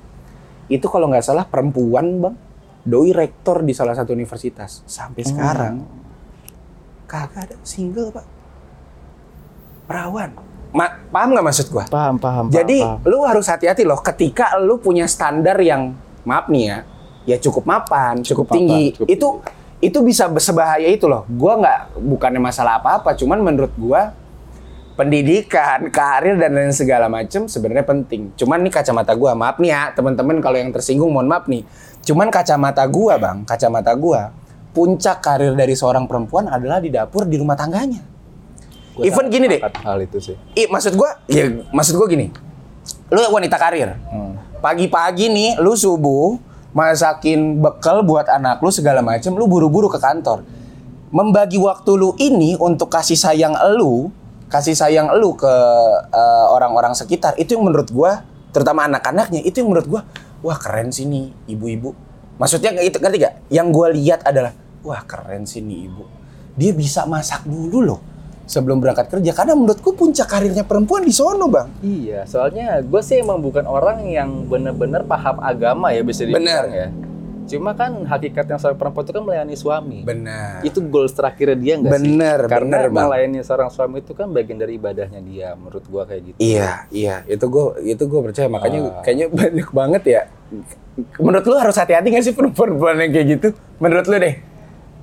Speaker 1: Itu kalau nggak salah perempuan bang, doi rektor di salah satu universitas sampai
Speaker 2: Hmm.
Speaker 1: sekarang kagak ada single pak. Perawan. Ma- paham nggak maksud gua?
Speaker 2: Paham, paham.
Speaker 1: Jadi
Speaker 2: paham,
Speaker 1: lu harus hati-hati loh ketika lu punya standar yang maaf nih ya, ya cukup mapan, cukup,
Speaker 2: Cukup
Speaker 1: tinggi.
Speaker 2: mapan, cukup
Speaker 1: itu itu bisa sebahaya itu loh. Gua nggak bukannya masalah apa-apa, cuman menurut gua pendidikan, karir dan lain segala macam sebenarnya penting. Cuman nih kacamata gua, maaf nih ya teman-teman kalau yang tersinggung mohon maaf nih. Cuman kacamata gua, Bang, kacamata gua, puncak karir dari seorang perempuan adalah di dapur di rumah tangganya.
Speaker 2: Gua
Speaker 1: even gini deh.
Speaker 2: Hal itu sih.
Speaker 1: I, maksud gua, ya maksud gua gini. Lu wanita karir,
Speaker 2: Hmm.
Speaker 1: pagi-pagi nih lu subuh masakin bekal buat anak lu segala macem lu buru-buru ke kantor membagi waktu lu ini untuk kasih sayang lu kasih sayang lu ke eh, orang-orang sekitar itu yang menurut gua terutama anak-anaknya itu yang menurut gua wah keren sih nih ibu-ibu maksudnya itu ngerti gak yang gua lihat adalah wah keren sih nih ibu dia bisa masak dulu loh sebelum berangkat kerja karena menurutku puncak karirnya perempuan di sono bang
Speaker 2: Iya, soalnya gue sih emang bukan orang yang bener-bener paham agama ya bisa dibilang
Speaker 1: Bener.
Speaker 2: ya. Cuma kan hakikatnya seorang perempuan itu kan melayani suami.
Speaker 1: benar
Speaker 2: Itu goals terakhirnya dia nggak sih?
Speaker 1: Bener,
Speaker 2: Karena
Speaker 1: bener, Bang.
Speaker 2: melayani seorang suami itu kan bagian dari ibadahnya dia, menurut gua kayak gitu.
Speaker 1: iya iya itu gue itu gue percaya makanya
Speaker 2: Ah.
Speaker 1: kayaknya banyak banget ya menurut lu harus hati-hati gak sih perempuan-perempuan yang kayak gitu menurut lu deh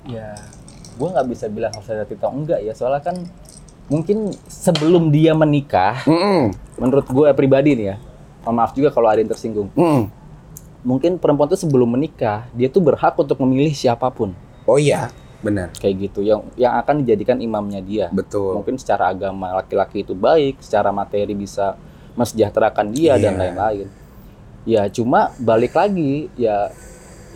Speaker 2: Ya, gua nggak bisa bilang harus ada atau enggak ya, soalnya kan mungkin sebelum dia menikah,
Speaker 1: Mm-mm.
Speaker 2: menurut gua pribadi nih ya, mohon maaf juga kalau ada yang tersinggung.
Speaker 1: Mm.
Speaker 2: Mungkin perempuan itu sebelum menikah, dia tuh berhak untuk memilih siapa pun.
Speaker 1: oh iya benar
Speaker 2: kayak gitu yang yang akan dijadikan imamnya dia
Speaker 1: betul
Speaker 2: mungkin secara agama laki-laki itu baik secara materi bisa mensejahterakan dia dan
Speaker 1: Iya.
Speaker 2: lain-lain ya cuma balik lagi ya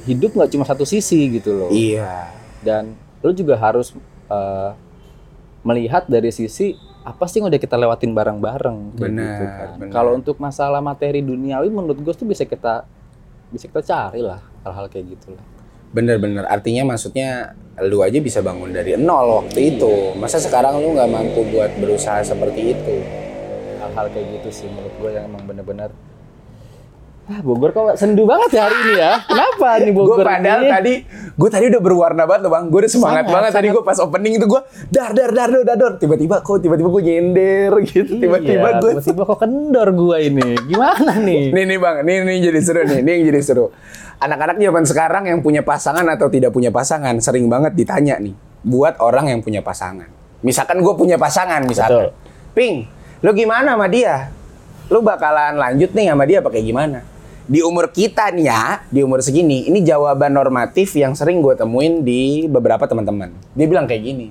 Speaker 2: hidup nggak cuma satu sisi gitu loh
Speaker 1: iya
Speaker 2: dan lu juga harus eh, melihat dari sisi apa sih yang udah kita lewatin bareng-bareng kayak
Speaker 1: Benar,
Speaker 2: gitu kan.
Speaker 1: benar.
Speaker 2: kalau untuk masalah materi duniawi menurut gue tuh bisa kita bisa kita cari lah hal-hal kayak gitu lah
Speaker 1: Bener-bener, artinya maksudnya lu aja bisa bangun dari nol waktu itu. Masa sekarang lu nggak mampu buat berusaha seperti itu?
Speaker 2: hal-hal kayak gitu sih menurut gue yang emang bener-bener ah Bogor kok sendu banget ya hari ini ya (laughs) kenapa nih
Speaker 1: Gue
Speaker 2: Bogor
Speaker 1: padahal
Speaker 2: ini?
Speaker 1: tadi, gue tadi udah berwarna banget loh bang. Gue udah semangat
Speaker 2: Sangat,
Speaker 1: banget tadi
Speaker 2: sangat.
Speaker 1: gue pas opening itu gue dar dar dar dar dar. Tiba-tiba kok tiba-tiba gue nyender gitu. Tiba-tiba
Speaker 2: iya,
Speaker 1: gue.
Speaker 2: tiba-tiba kok kendor gue ini gimana (laughs) nih
Speaker 1: Nih nih bang, nih nih jadi seru nih, nih yang jadi seru. Anak-anak zaman sekarang yang punya pasangan atau tidak punya pasangan sering banget ditanya nih, buat orang yang punya pasangan. Misalkan gue punya pasangan misalkan, Ping, lu gimana sama dia? Lu bakalan lanjut nih sama dia pakai gimana? Di umur kita nih ya, di umur segini, ini jawaban normatif yang sering gue temuin di beberapa teman-teman. Dia bilang kayak gini,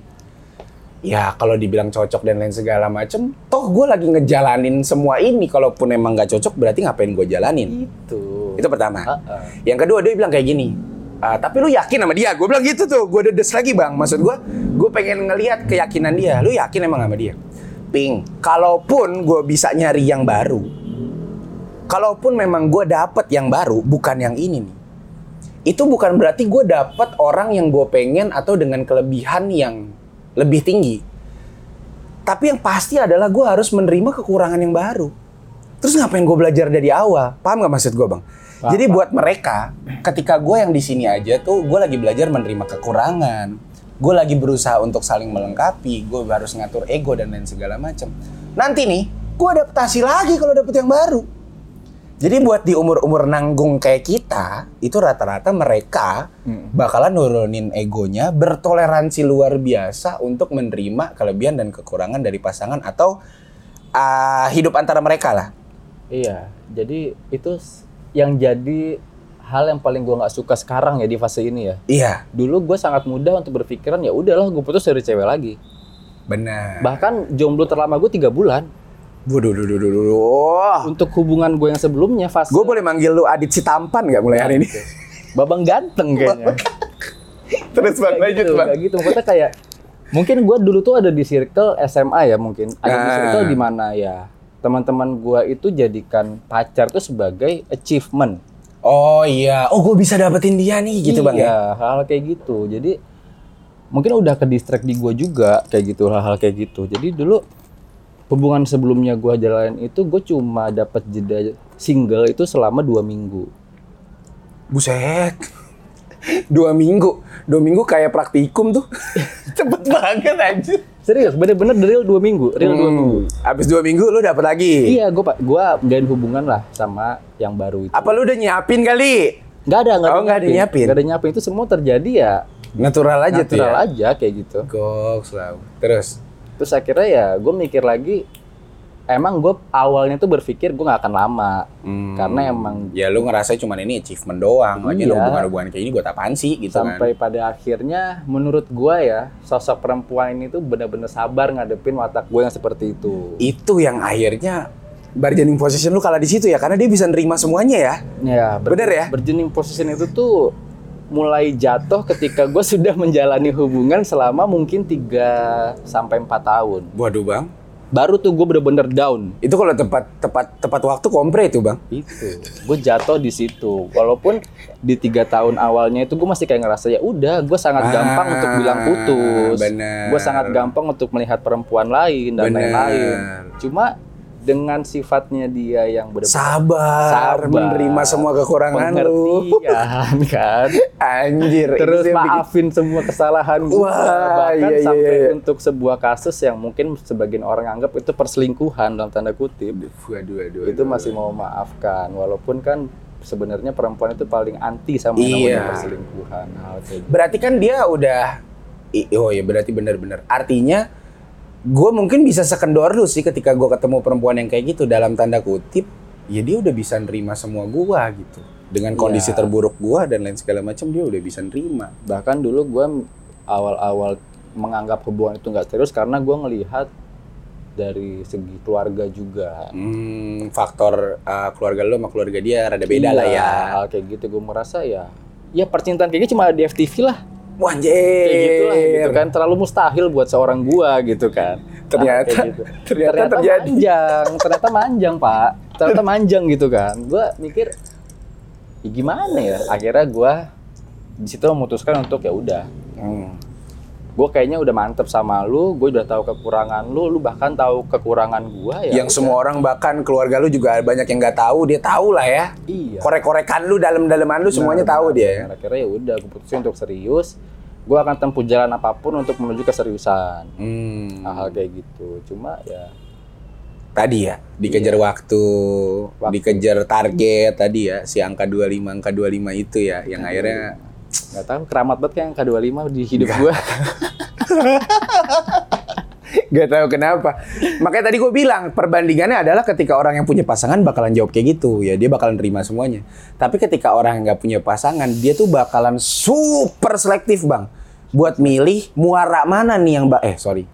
Speaker 1: ya kalau dibilang cocok dan lain segala macem, toh gue lagi ngejalanin semua ini. Kalaupun emang nggak cocok, berarti ngapain gue jalanin?
Speaker 2: itu
Speaker 1: Itu pertama.
Speaker 2: Heeh.
Speaker 1: Yang kedua dia bilang kayak gini, "Ah, tapi lu yakin sama dia? Gue bilang gitu tuh, gue dedes lagi bang. Maksud gue, gue pengen ngelihat keyakinan dia. Lu yakin emang sama dia? Ping, kalaupun gue bisa nyari yang baru, kalaupun memang gue dapet yang baru, bukan yang ini nih. Itu bukan berarti gue dapet orang yang gue pengen atau dengan kelebihan yang lebih tinggi. Tapi yang pasti adalah gue harus menerima kekurangan yang baru. Terus ngapain gue belajar dari awal? Paham gak maksud gue bang?
Speaker 2: Paham,
Speaker 1: Jadi buat mereka, ketika gue yang di sini aja tuh, gue lagi belajar menerima kekurangan. Gue lagi berusaha untuk saling melengkapi. Gue harus ngatur ego dan lain segala macam. Nanti nih, gue adaptasi lagi kalau dapet yang baru. Jadi buat di umur-umur nanggung kayak kita, itu rata-rata mereka
Speaker 2: Hmm.
Speaker 1: bakalan nurunin egonya, bertoleransi luar biasa untuk menerima kelebihan dan kekurangan dari pasangan atau ah, hidup antara mereka lah.
Speaker 2: iya jadi itu yang jadi hal yang paling gue nggak suka sekarang ya di fase ini ya
Speaker 1: Iya,
Speaker 2: dulu gue sangat mudah untuk berpikiran ya udahlah gue putus dari cewek lagi
Speaker 1: benar.
Speaker 2: bahkan jomblo terlama gue tiga bulan
Speaker 1: Waduh, duh, duh, duh, duh, duh.
Speaker 2: untuk hubungan gue yang sebelumnya fase
Speaker 1: Gue boleh manggil lu Adit si tampan nggak mulai hari ini?
Speaker 2: babang ganteng kayaknya
Speaker 1: Terus bang, lanjut
Speaker 2: gitu,
Speaker 1: bang.
Speaker 2: kayak gitu maksudnya kayak mungkin gue dulu tuh ada di circle SMA ya mungkin ada di
Speaker 1: Ah.
Speaker 2: circle di mana ya teman-teman gue itu jadikan pacar tuh sebagai achievement
Speaker 1: Oh iya, oh gue bisa dapetin dia nih gitu bang ya.
Speaker 2: iya hal kayak gitu jadi mungkin udah ke distract di gue juga kayak gitu hal-hal kayak gitu jadi dulu hubungan sebelumnya gue jalanin itu gue cuma dapat jeda single itu selama dua minggu
Speaker 1: Buset. (laughs) Dua minggu, dua minggu kayak praktikum tuh. (laughs) Cepet banget aja.
Speaker 2: serius bener-bener real dua minggu real dua
Speaker 1: Hmm.
Speaker 2: minggu
Speaker 1: Abis dua minggu lu dapet lagi.
Speaker 2: Iya, gue pak, gue menjalin hubungan lah sama yang baru itu.
Speaker 1: Apa lu udah nyiapin kali?
Speaker 2: Gak ada, gak
Speaker 1: Oh, nggak ada nyiapin.
Speaker 2: Gak ada nyiapin itu semua terjadi ya
Speaker 1: Natural aja tuh
Speaker 2: natural
Speaker 1: ya.
Speaker 2: aja kayak gitu.
Speaker 1: Goks lah. Terus.
Speaker 2: Terus akhirnya ya gue mikir lagi, emang gue awalnya tuh berpikir gue gak akan lama
Speaker 1: hmm,
Speaker 2: karena emang
Speaker 1: ya lu ngerasa cuman ini achievement doang.
Speaker 2: Iya.
Speaker 1: hubungan-hubungan kayak ini buat apaan sih gitu
Speaker 2: sampai
Speaker 1: kan.
Speaker 2: pada akhirnya menurut gue ya sosok perempuan ini tuh bener-bener sabar ngadepin watak gue yang seperti itu.
Speaker 1: Itu yang akhirnya bargaining position lu kalah di situ ya karena dia bisa nerima semuanya ya.
Speaker 2: Ya,
Speaker 1: Bener ya?
Speaker 2: Berjening position itu tuh mulai jatuh ketika gue (laughs) sudah menjalani hubungan selama mungkin 3 sampai 4 tahun.
Speaker 1: Waduh bang.
Speaker 2: baru tuh gue bener-bener down
Speaker 1: Itu kalau tepat tepat tepat waktu kompre itu, Bang.
Speaker 2: itu gue jatuh di situ walaupun di tiga tahun awalnya itu gue masih kayak ngerasa ya udah gue sangat gampang
Speaker 1: Ah,
Speaker 2: untuk bilang putus
Speaker 1: bener.
Speaker 2: gue sangat gampang untuk melihat perempuan lain dan lain-lain cuma dengan sifatnya dia yang benar
Speaker 1: Sabar, menerima semua kekurangan lu. (laughs)
Speaker 2: kan
Speaker 1: Anjir,
Speaker 2: terus
Speaker 1: bikin-
Speaker 2: maafin semua kesalahan gue
Speaker 1: Wah,
Speaker 2: bahkan
Speaker 1: iya, iya,
Speaker 2: sampai
Speaker 1: iya.
Speaker 2: untuk sebuah kasus yang mungkin sebagian orang anggap itu perselingkuhan dalam tanda kutip
Speaker 1: Waduh, waduh,
Speaker 2: itu
Speaker 1: waduh.
Speaker 2: masih mau maafkan walaupun kan sebenarnya perempuan itu paling anti sama
Speaker 1: Iya.
Speaker 2: namanya perselingkuhan gitu.
Speaker 1: Berarti kan dia udah oh ya berarti benar-benar. Artinya gue mungkin bisa sekendor lu sih ketika gue ketemu perempuan yang kayak gitu dalam tanda kutip ya dia udah bisa nerima semua gua gitu. Dengan kondisi
Speaker 2: Iya.
Speaker 1: terburuk gua dan lain segala macam dia udah bisa nerima.
Speaker 2: Bahkan dulu gue awal-awal menganggap hubungan itu nggak serius karena gue ngelihat dari segi keluarga juga.
Speaker 1: Hmm, faktor uh, keluarga lu sama keluarga dia rada beda
Speaker 2: Iya,
Speaker 1: lah ya.
Speaker 2: hal kayak gitu gue merasa ya ya percintaan kayaknya cuma di FTV lah
Speaker 1: Wah, anjir.
Speaker 2: kayak gitu lah gitu kan terlalu mustahil buat seorang gua gitu kan
Speaker 1: Ternyata-
Speaker 2: Kayak gitu.
Speaker 1: ternyata terjadi.
Speaker 2: manjang ternyata manjang pak ternyata manjang gitu kan gua mikir ya gimana ya akhirnya gua di situ memutuskan untuk ya udah
Speaker 1: Hmm.
Speaker 2: Gue kayaknya udah mantep sama lu, gue udah tahu kekurangan lu, lu bahkan tahu kekurangan gua ya.
Speaker 1: yang
Speaker 2: udah.
Speaker 1: semua orang bahkan keluarga lu juga banyak yang nggak tahu dia tahu lah ya
Speaker 2: iya.
Speaker 1: korek-korekan lu dalam-dalaman lu semuanya
Speaker 2: Benar,
Speaker 1: tahu
Speaker 2: benar,
Speaker 1: dia
Speaker 2: benar. Akhirnya ya udah, gue putusin untuk serius. Gue akan tempuh jalan apa pun untuk menuju keseriusan.
Speaker 1: Hmm.
Speaker 2: Hal-hal kayak gitu. Cuma ya
Speaker 1: tadi ya dikejar waktu,
Speaker 2: Iya. Waktu.
Speaker 1: dikejar target tadi ya si angka 25 angka 25 itu ya yang akhirnya
Speaker 2: nggak tahu keramat banget kayak angka 25 di hidup gue.
Speaker 1: gak (laughs) tahu kenapa. Makanya tadi gue bilang perbandingannya adalah ketika orang yang punya pasangan bakalan jawab kayak gitu. Ya dia bakalan terima semuanya. Tapi ketika orang yang nggak punya pasangan dia tuh bakalan super selektif bang. Buat milih muara mana nih yang mbak eh sorry.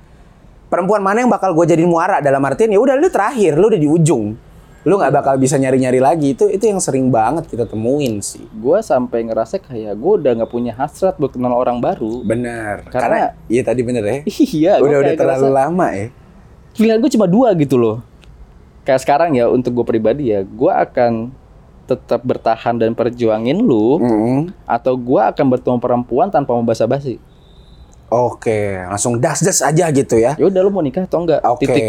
Speaker 1: Perempuan mana yang bakal gue jadiin muara? Dalam artian ya udah lu terakhir lu udah di ujung lu nggak bakal bisa nyari-nyari lagi itu itu yang sering banget kita temuin sih
Speaker 2: gue sampai ngerasa kayak gue udah nggak punya hasrat buat kenal orang baru.
Speaker 1: bener
Speaker 2: Karena-
Speaker 1: karena iya tadi bener ya
Speaker 2: iya,
Speaker 1: udah udah terlalu
Speaker 2: ngerasa
Speaker 1: lama ya
Speaker 2: Pilihan gue cuma dua gitu loh. Kayak sekarang ya untuk gue pribadi ya, gue akan tetap bertahan dan perjuangin lu,
Speaker 1: Mm-mm.
Speaker 2: atau gue akan bertemu perempuan tanpa mau basa-basi.
Speaker 1: Oke, langsung das-das aja gitu ya.
Speaker 2: Ya udah lu mau nikah atau enggak?
Speaker 1: Oke.
Speaker 2: Titik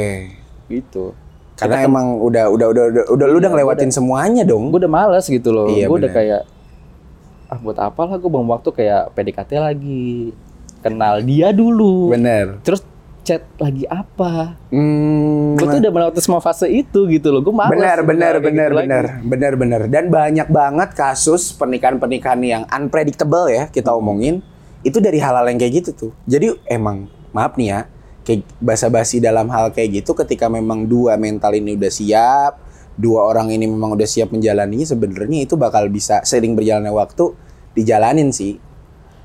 Speaker 2: gitu.
Speaker 1: Karena emang udah udah udah udah, udah lu udah
Speaker 2: Iya,
Speaker 1: ngelewatin semuanya dong.
Speaker 2: gue udah males gitu loh
Speaker 1: Iya,
Speaker 2: gue udah
Speaker 1: bener.
Speaker 2: kayak ah buat apa lah gue buang waktu kayak PDKT lagi kenal dia dulu
Speaker 1: Bener.
Speaker 2: terus chat lagi apa
Speaker 1: Hmm,
Speaker 2: gue tuh udah melewati semua fase itu gitu loh gue
Speaker 1: benar
Speaker 2: udah
Speaker 1: benar
Speaker 2: kayak
Speaker 1: benar
Speaker 2: gitu lagi.
Speaker 1: benar benar benar dan banyak banget kasus pernikahan-pernikahan yang unpredictable ya kita omongin itu dari hal-hal yang kayak gitu tuh. Jadi emang maaf nih ya, kayak basa-basi dalam hal kayak gitu ketika memang dua mental ini udah siap, dua orang ini memang udah siap menjalaninya sebenarnya itu bakal bisa sering berjalannya waktu dijalanin sih.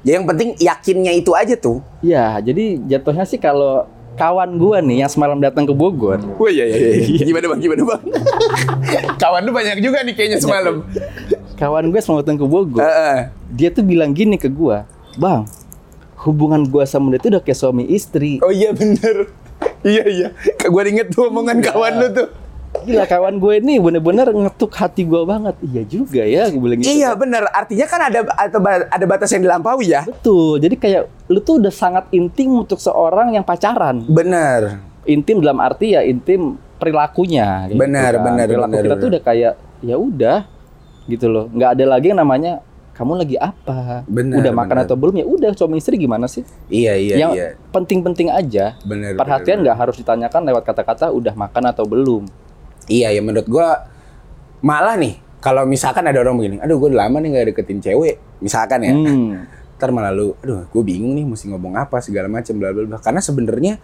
Speaker 1: Ya yang penting yakinnya itu aja tuh.
Speaker 2: ya jadi jatuhnya sih kalau kawan gue nih yang semalam datang ke Bogor
Speaker 1: Wah iya iya iya. (laughs) Gimana bang? Gimana bang? (laughs) Kawan lu banyak juga nih kayaknya semalam.
Speaker 2: kawan gue semalam datang ke Bogor
Speaker 1: Heeh.
Speaker 2: dia tuh bilang gini ke gue bang hubungan gue sama dia tuh udah kayak suami istri
Speaker 1: Oh iya bener. iya iya. Gue inget tuh omongan kawan lu tuh.
Speaker 2: Gila kawan gue ini bener-bener ngetuk hati gue banget. Iya juga ya, gue bilang gitu.
Speaker 1: Iya bener. Artinya kan ada ada, ada batas yang dilampaui ya.
Speaker 2: Betul. Jadi kayak lu tuh udah sangat intim untuk seorang yang pacaran.
Speaker 1: Bener.
Speaker 2: Intim dalam arti ya intim perilakunya. gitu
Speaker 1: Benar,
Speaker 2: kan.
Speaker 1: benar,
Speaker 2: Perilaku
Speaker 1: benar,
Speaker 2: kita tuh
Speaker 1: benar.
Speaker 2: udah kayak ya udah gitu loh. Nggak ada lagi yang namanya kamu lagi apa?
Speaker 1: Benar,
Speaker 2: udah makan
Speaker 1: benar.
Speaker 2: atau belum ya udah suami istri gimana sih?
Speaker 1: Iya iya
Speaker 2: yang
Speaker 1: iya.
Speaker 2: penting-penting aja.
Speaker 1: Bener.
Speaker 2: Perhatian
Speaker 1: bener,
Speaker 2: nggak harus ditanyakan lewat kata-kata udah makan atau belum.
Speaker 1: Iya ya menurut gua malah nih kalau misalkan ada orang begini, aduh gue lama nih gak deketin cewek, misalkan ya,
Speaker 2: Hmm.
Speaker 1: ntar malah lu, aduh gue bingung nih mesti ngomong apa segala macam bla bla bla. Karena sebenarnya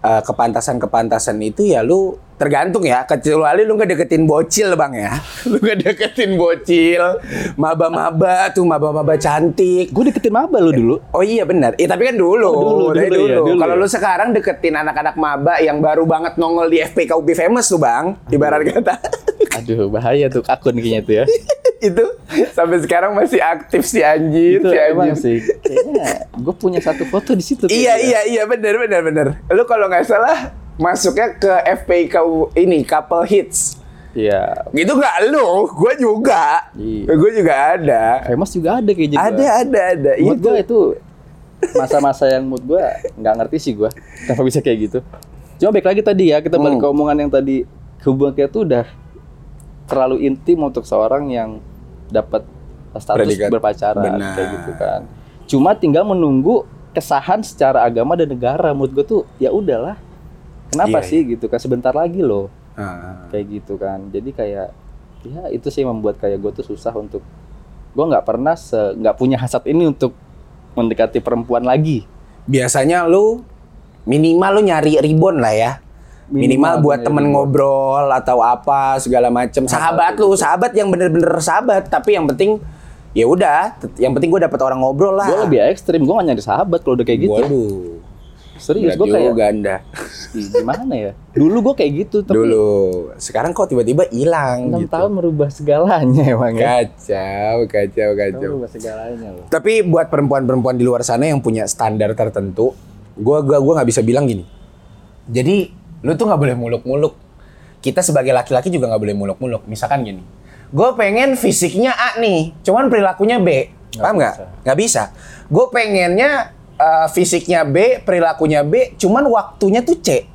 Speaker 1: eh, kepantasan-kepantasan itu ya lu tergantung ya, kecuali lu gak deketin bocil bang ya, (laughs) lu gak deketin bocil, maba-maba tuh maba-maba cantik.
Speaker 2: Gue deketin maba lu dulu.
Speaker 1: Oh iya benar. Eh tapi kan dulu,
Speaker 2: Oh, dulu,
Speaker 1: dari
Speaker 2: dulu ya,
Speaker 1: dulu.
Speaker 2: dulu
Speaker 1: Kalau
Speaker 2: ya.
Speaker 1: lu sekarang deketin anak-anak maba yang baru banget nongol di FPK UB famous tuh, Bang. Ibarat kata.
Speaker 2: Aduh bahaya tuh akun kayaknya tuh ya. (laughs)
Speaker 1: itu sampai sekarang masih aktif si anjir,
Speaker 2: itu
Speaker 1: si
Speaker 2: emang
Speaker 1: anjir.
Speaker 2: sih kayaknya gue punya satu foto di situ.
Speaker 1: Iya
Speaker 2: ya.
Speaker 1: iya iya benar benar benar. Lu kalau nggak salah masuknya ke FPI ini couple hits.
Speaker 2: Iya.
Speaker 1: Gitu nggak lu? Gue juga.
Speaker 2: Iya.
Speaker 1: Gue juga ada.
Speaker 2: Famous juga ada kayak gitu.
Speaker 1: Ada, ada, ada.
Speaker 2: Mood
Speaker 1: Itu.
Speaker 2: gue itu masa-masa yang mood gue nggak ngerti sih gue (laughs) kenapa bisa kayak gitu. Cuma baik lagi tadi ya kita balik
Speaker 1: Hmm.
Speaker 2: ke omongan yang tadi hubungan kita tuh udah terlalu intim untuk seorang yang dapat status
Speaker 1: Predikat.
Speaker 2: berpacaran
Speaker 1: Benar.
Speaker 2: kayak gitu kan. Cuma tinggal menunggu kesahan secara agama dan negara. Mood gue tuh ya udahlah. Kenapa
Speaker 1: Iya,
Speaker 2: sih gitu kan sebentar lagi loh
Speaker 1: Ah.
Speaker 2: kayak gitu kan. Jadi kayak ya itu sih membuat kayak gue tuh susah untuk gue nggak pernah nggak punya hasrat ini untuk mendekati perempuan lagi.
Speaker 1: Biasanya lu minimal lu nyari ribon lah ya. Minimal,
Speaker 2: Minimal
Speaker 1: buat
Speaker 2: nyari
Speaker 1: temen
Speaker 2: ribon.
Speaker 1: ngobrol atau apa segala macem. Sahabat lu, sahabat yang bener-bener sahabat. Tapi yang penting ya udah, yang penting gue dapet orang ngobrol lah.
Speaker 2: Gue lebih ekstrim, gue gak nyari sahabat kalau udah kayak gitu.
Speaker 1: Waduh.
Speaker 2: Serius, gue kayak
Speaker 1: juga anda.
Speaker 2: Ih, gimana ya? Dulu gue kayak gitu, tapi
Speaker 1: Dulu. Sekarang kok tiba-tiba hilang
Speaker 2: 6
Speaker 1: gitu.
Speaker 2: tahun merubah segalanya emang ya.
Speaker 1: Kacau, kacau, kacau.
Speaker 2: Merubah segalanya loh.
Speaker 1: Tapi buat perempuan-perempuan di luar sana yang punya standar tertentu, gua gua gua nggak bisa bilang gini. Jadi lu tuh nggak boleh muluk-muluk. Kita sebagai laki-laki juga nggak boleh muluk-muluk. Misalkan gini, gue pengen fisiknya A nih, cuman perilakunya B. Paham nggak?
Speaker 2: bisa.
Speaker 1: Nggak bisa. Gue pengennya eh, fisiknya B, perilakunya B, cuman waktunya tuh C.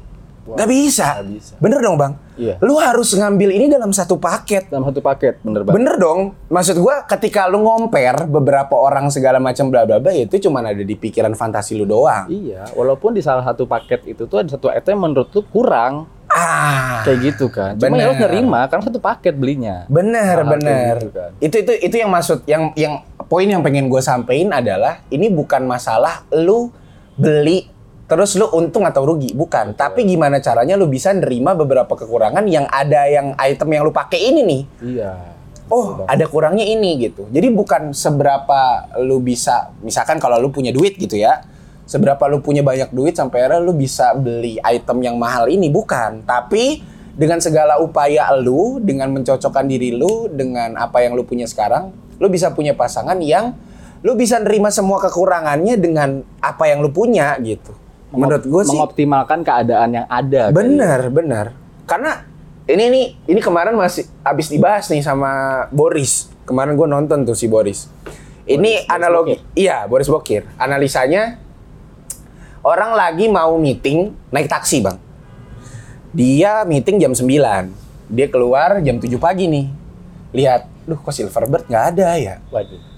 Speaker 1: Nggak bisa.
Speaker 2: nggak bisa.
Speaker 1: Bener dong bang?
Speaker 2: Iya.
Speaker 1: Lu harus ngambil ini dalam satu paket.
Speaker 2: Dalam satu paket, bener banget.
Speaker 1: Bener dong. Maksud gua ketika lu ngomper beberapa orang segala macam bla bla bla itu cuma ada di pikiran fantasi lu doang.
Speaker 2: Iya, walaupun di salah satu paket itu tuh ada satu item yang menurut lu kurang,
Speaker 1: Ah.
Speaker 2: kayak gitu kan. Cuma ya lu
Speaker 1: Bener.
Speaker 2: nerima, karena satu paket belinya.
Speaker 1: Bener,
Speaker 2: kayak
Speaker 1: bener.
Speaker 2: gitu kan.
Speaker 1: Itu itu itu yang maksud yang yang poin yang pengen gue sampein adalah ini bukan masalah lu beli terus lu untung atau rugi, bukan. Tapi gimana caranya lu bisa nerima beberapa kekurangan yang ada yang item yang lu pakai ini nih.
Speaker 2: Iya.
Speaker 1: Oh, ada kurangnya ini gitu. Jadi bukan seberapa lu bisa, misalkan kalau lu punya duit gitu ya, seberapa lu punya banyak duit sampai akhirnya lu bisa beli item yang mahal ini bukan. Tapi dengan segala upaya lu, dengan mencocokkan diri lu dengan apa yang lu punya sekarang, lu bisa punya pasangan yang lu bisa nerima semua kekurangannya dengan apa yang lu punya gitu. Menurut gue sih
Speaker 2: mengoptimalkan keadaan yang ada. kali.
Speaker 1: Bener, bener. Karena ini nih, ini kemarin masih habis dibahas nih sama Boris. Kemarin gue nonton tuh si Boris. Ini
Speaker 2: Boris
Speaker 1: analogi, iya Boris Bokir. Analisanya orang lagi mau meeting naik taksi bang. Dia meeting jam 9 Dia keluar jam 7 pagi nih. Lihat, duh kok Silverbird nggak ada ya?
Speaker 2: Waduh.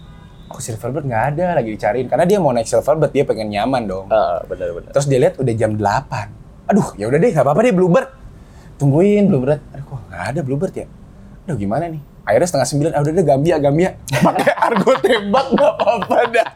Speaker 1: Kok Silverbird nggak ada lagi dicariin? Karena dia mau naik Silverbird, dia pengen nyaman dong.
Speaker 2: Ah, benar-benar.
Speaker 1: Terus dia lihat udah jam 8. Aduh, ya udah deh, nggak apa-apa deh Bluebird. Tungguin Bluebird. Aduh, kok nggak ada Bluebird ya? Aduh, gimana nih? Akhirnya setengah sembilan, ah udah deh Gambia, Gambia. (laughs) Pakai argo tembak nggak apa-apa dah.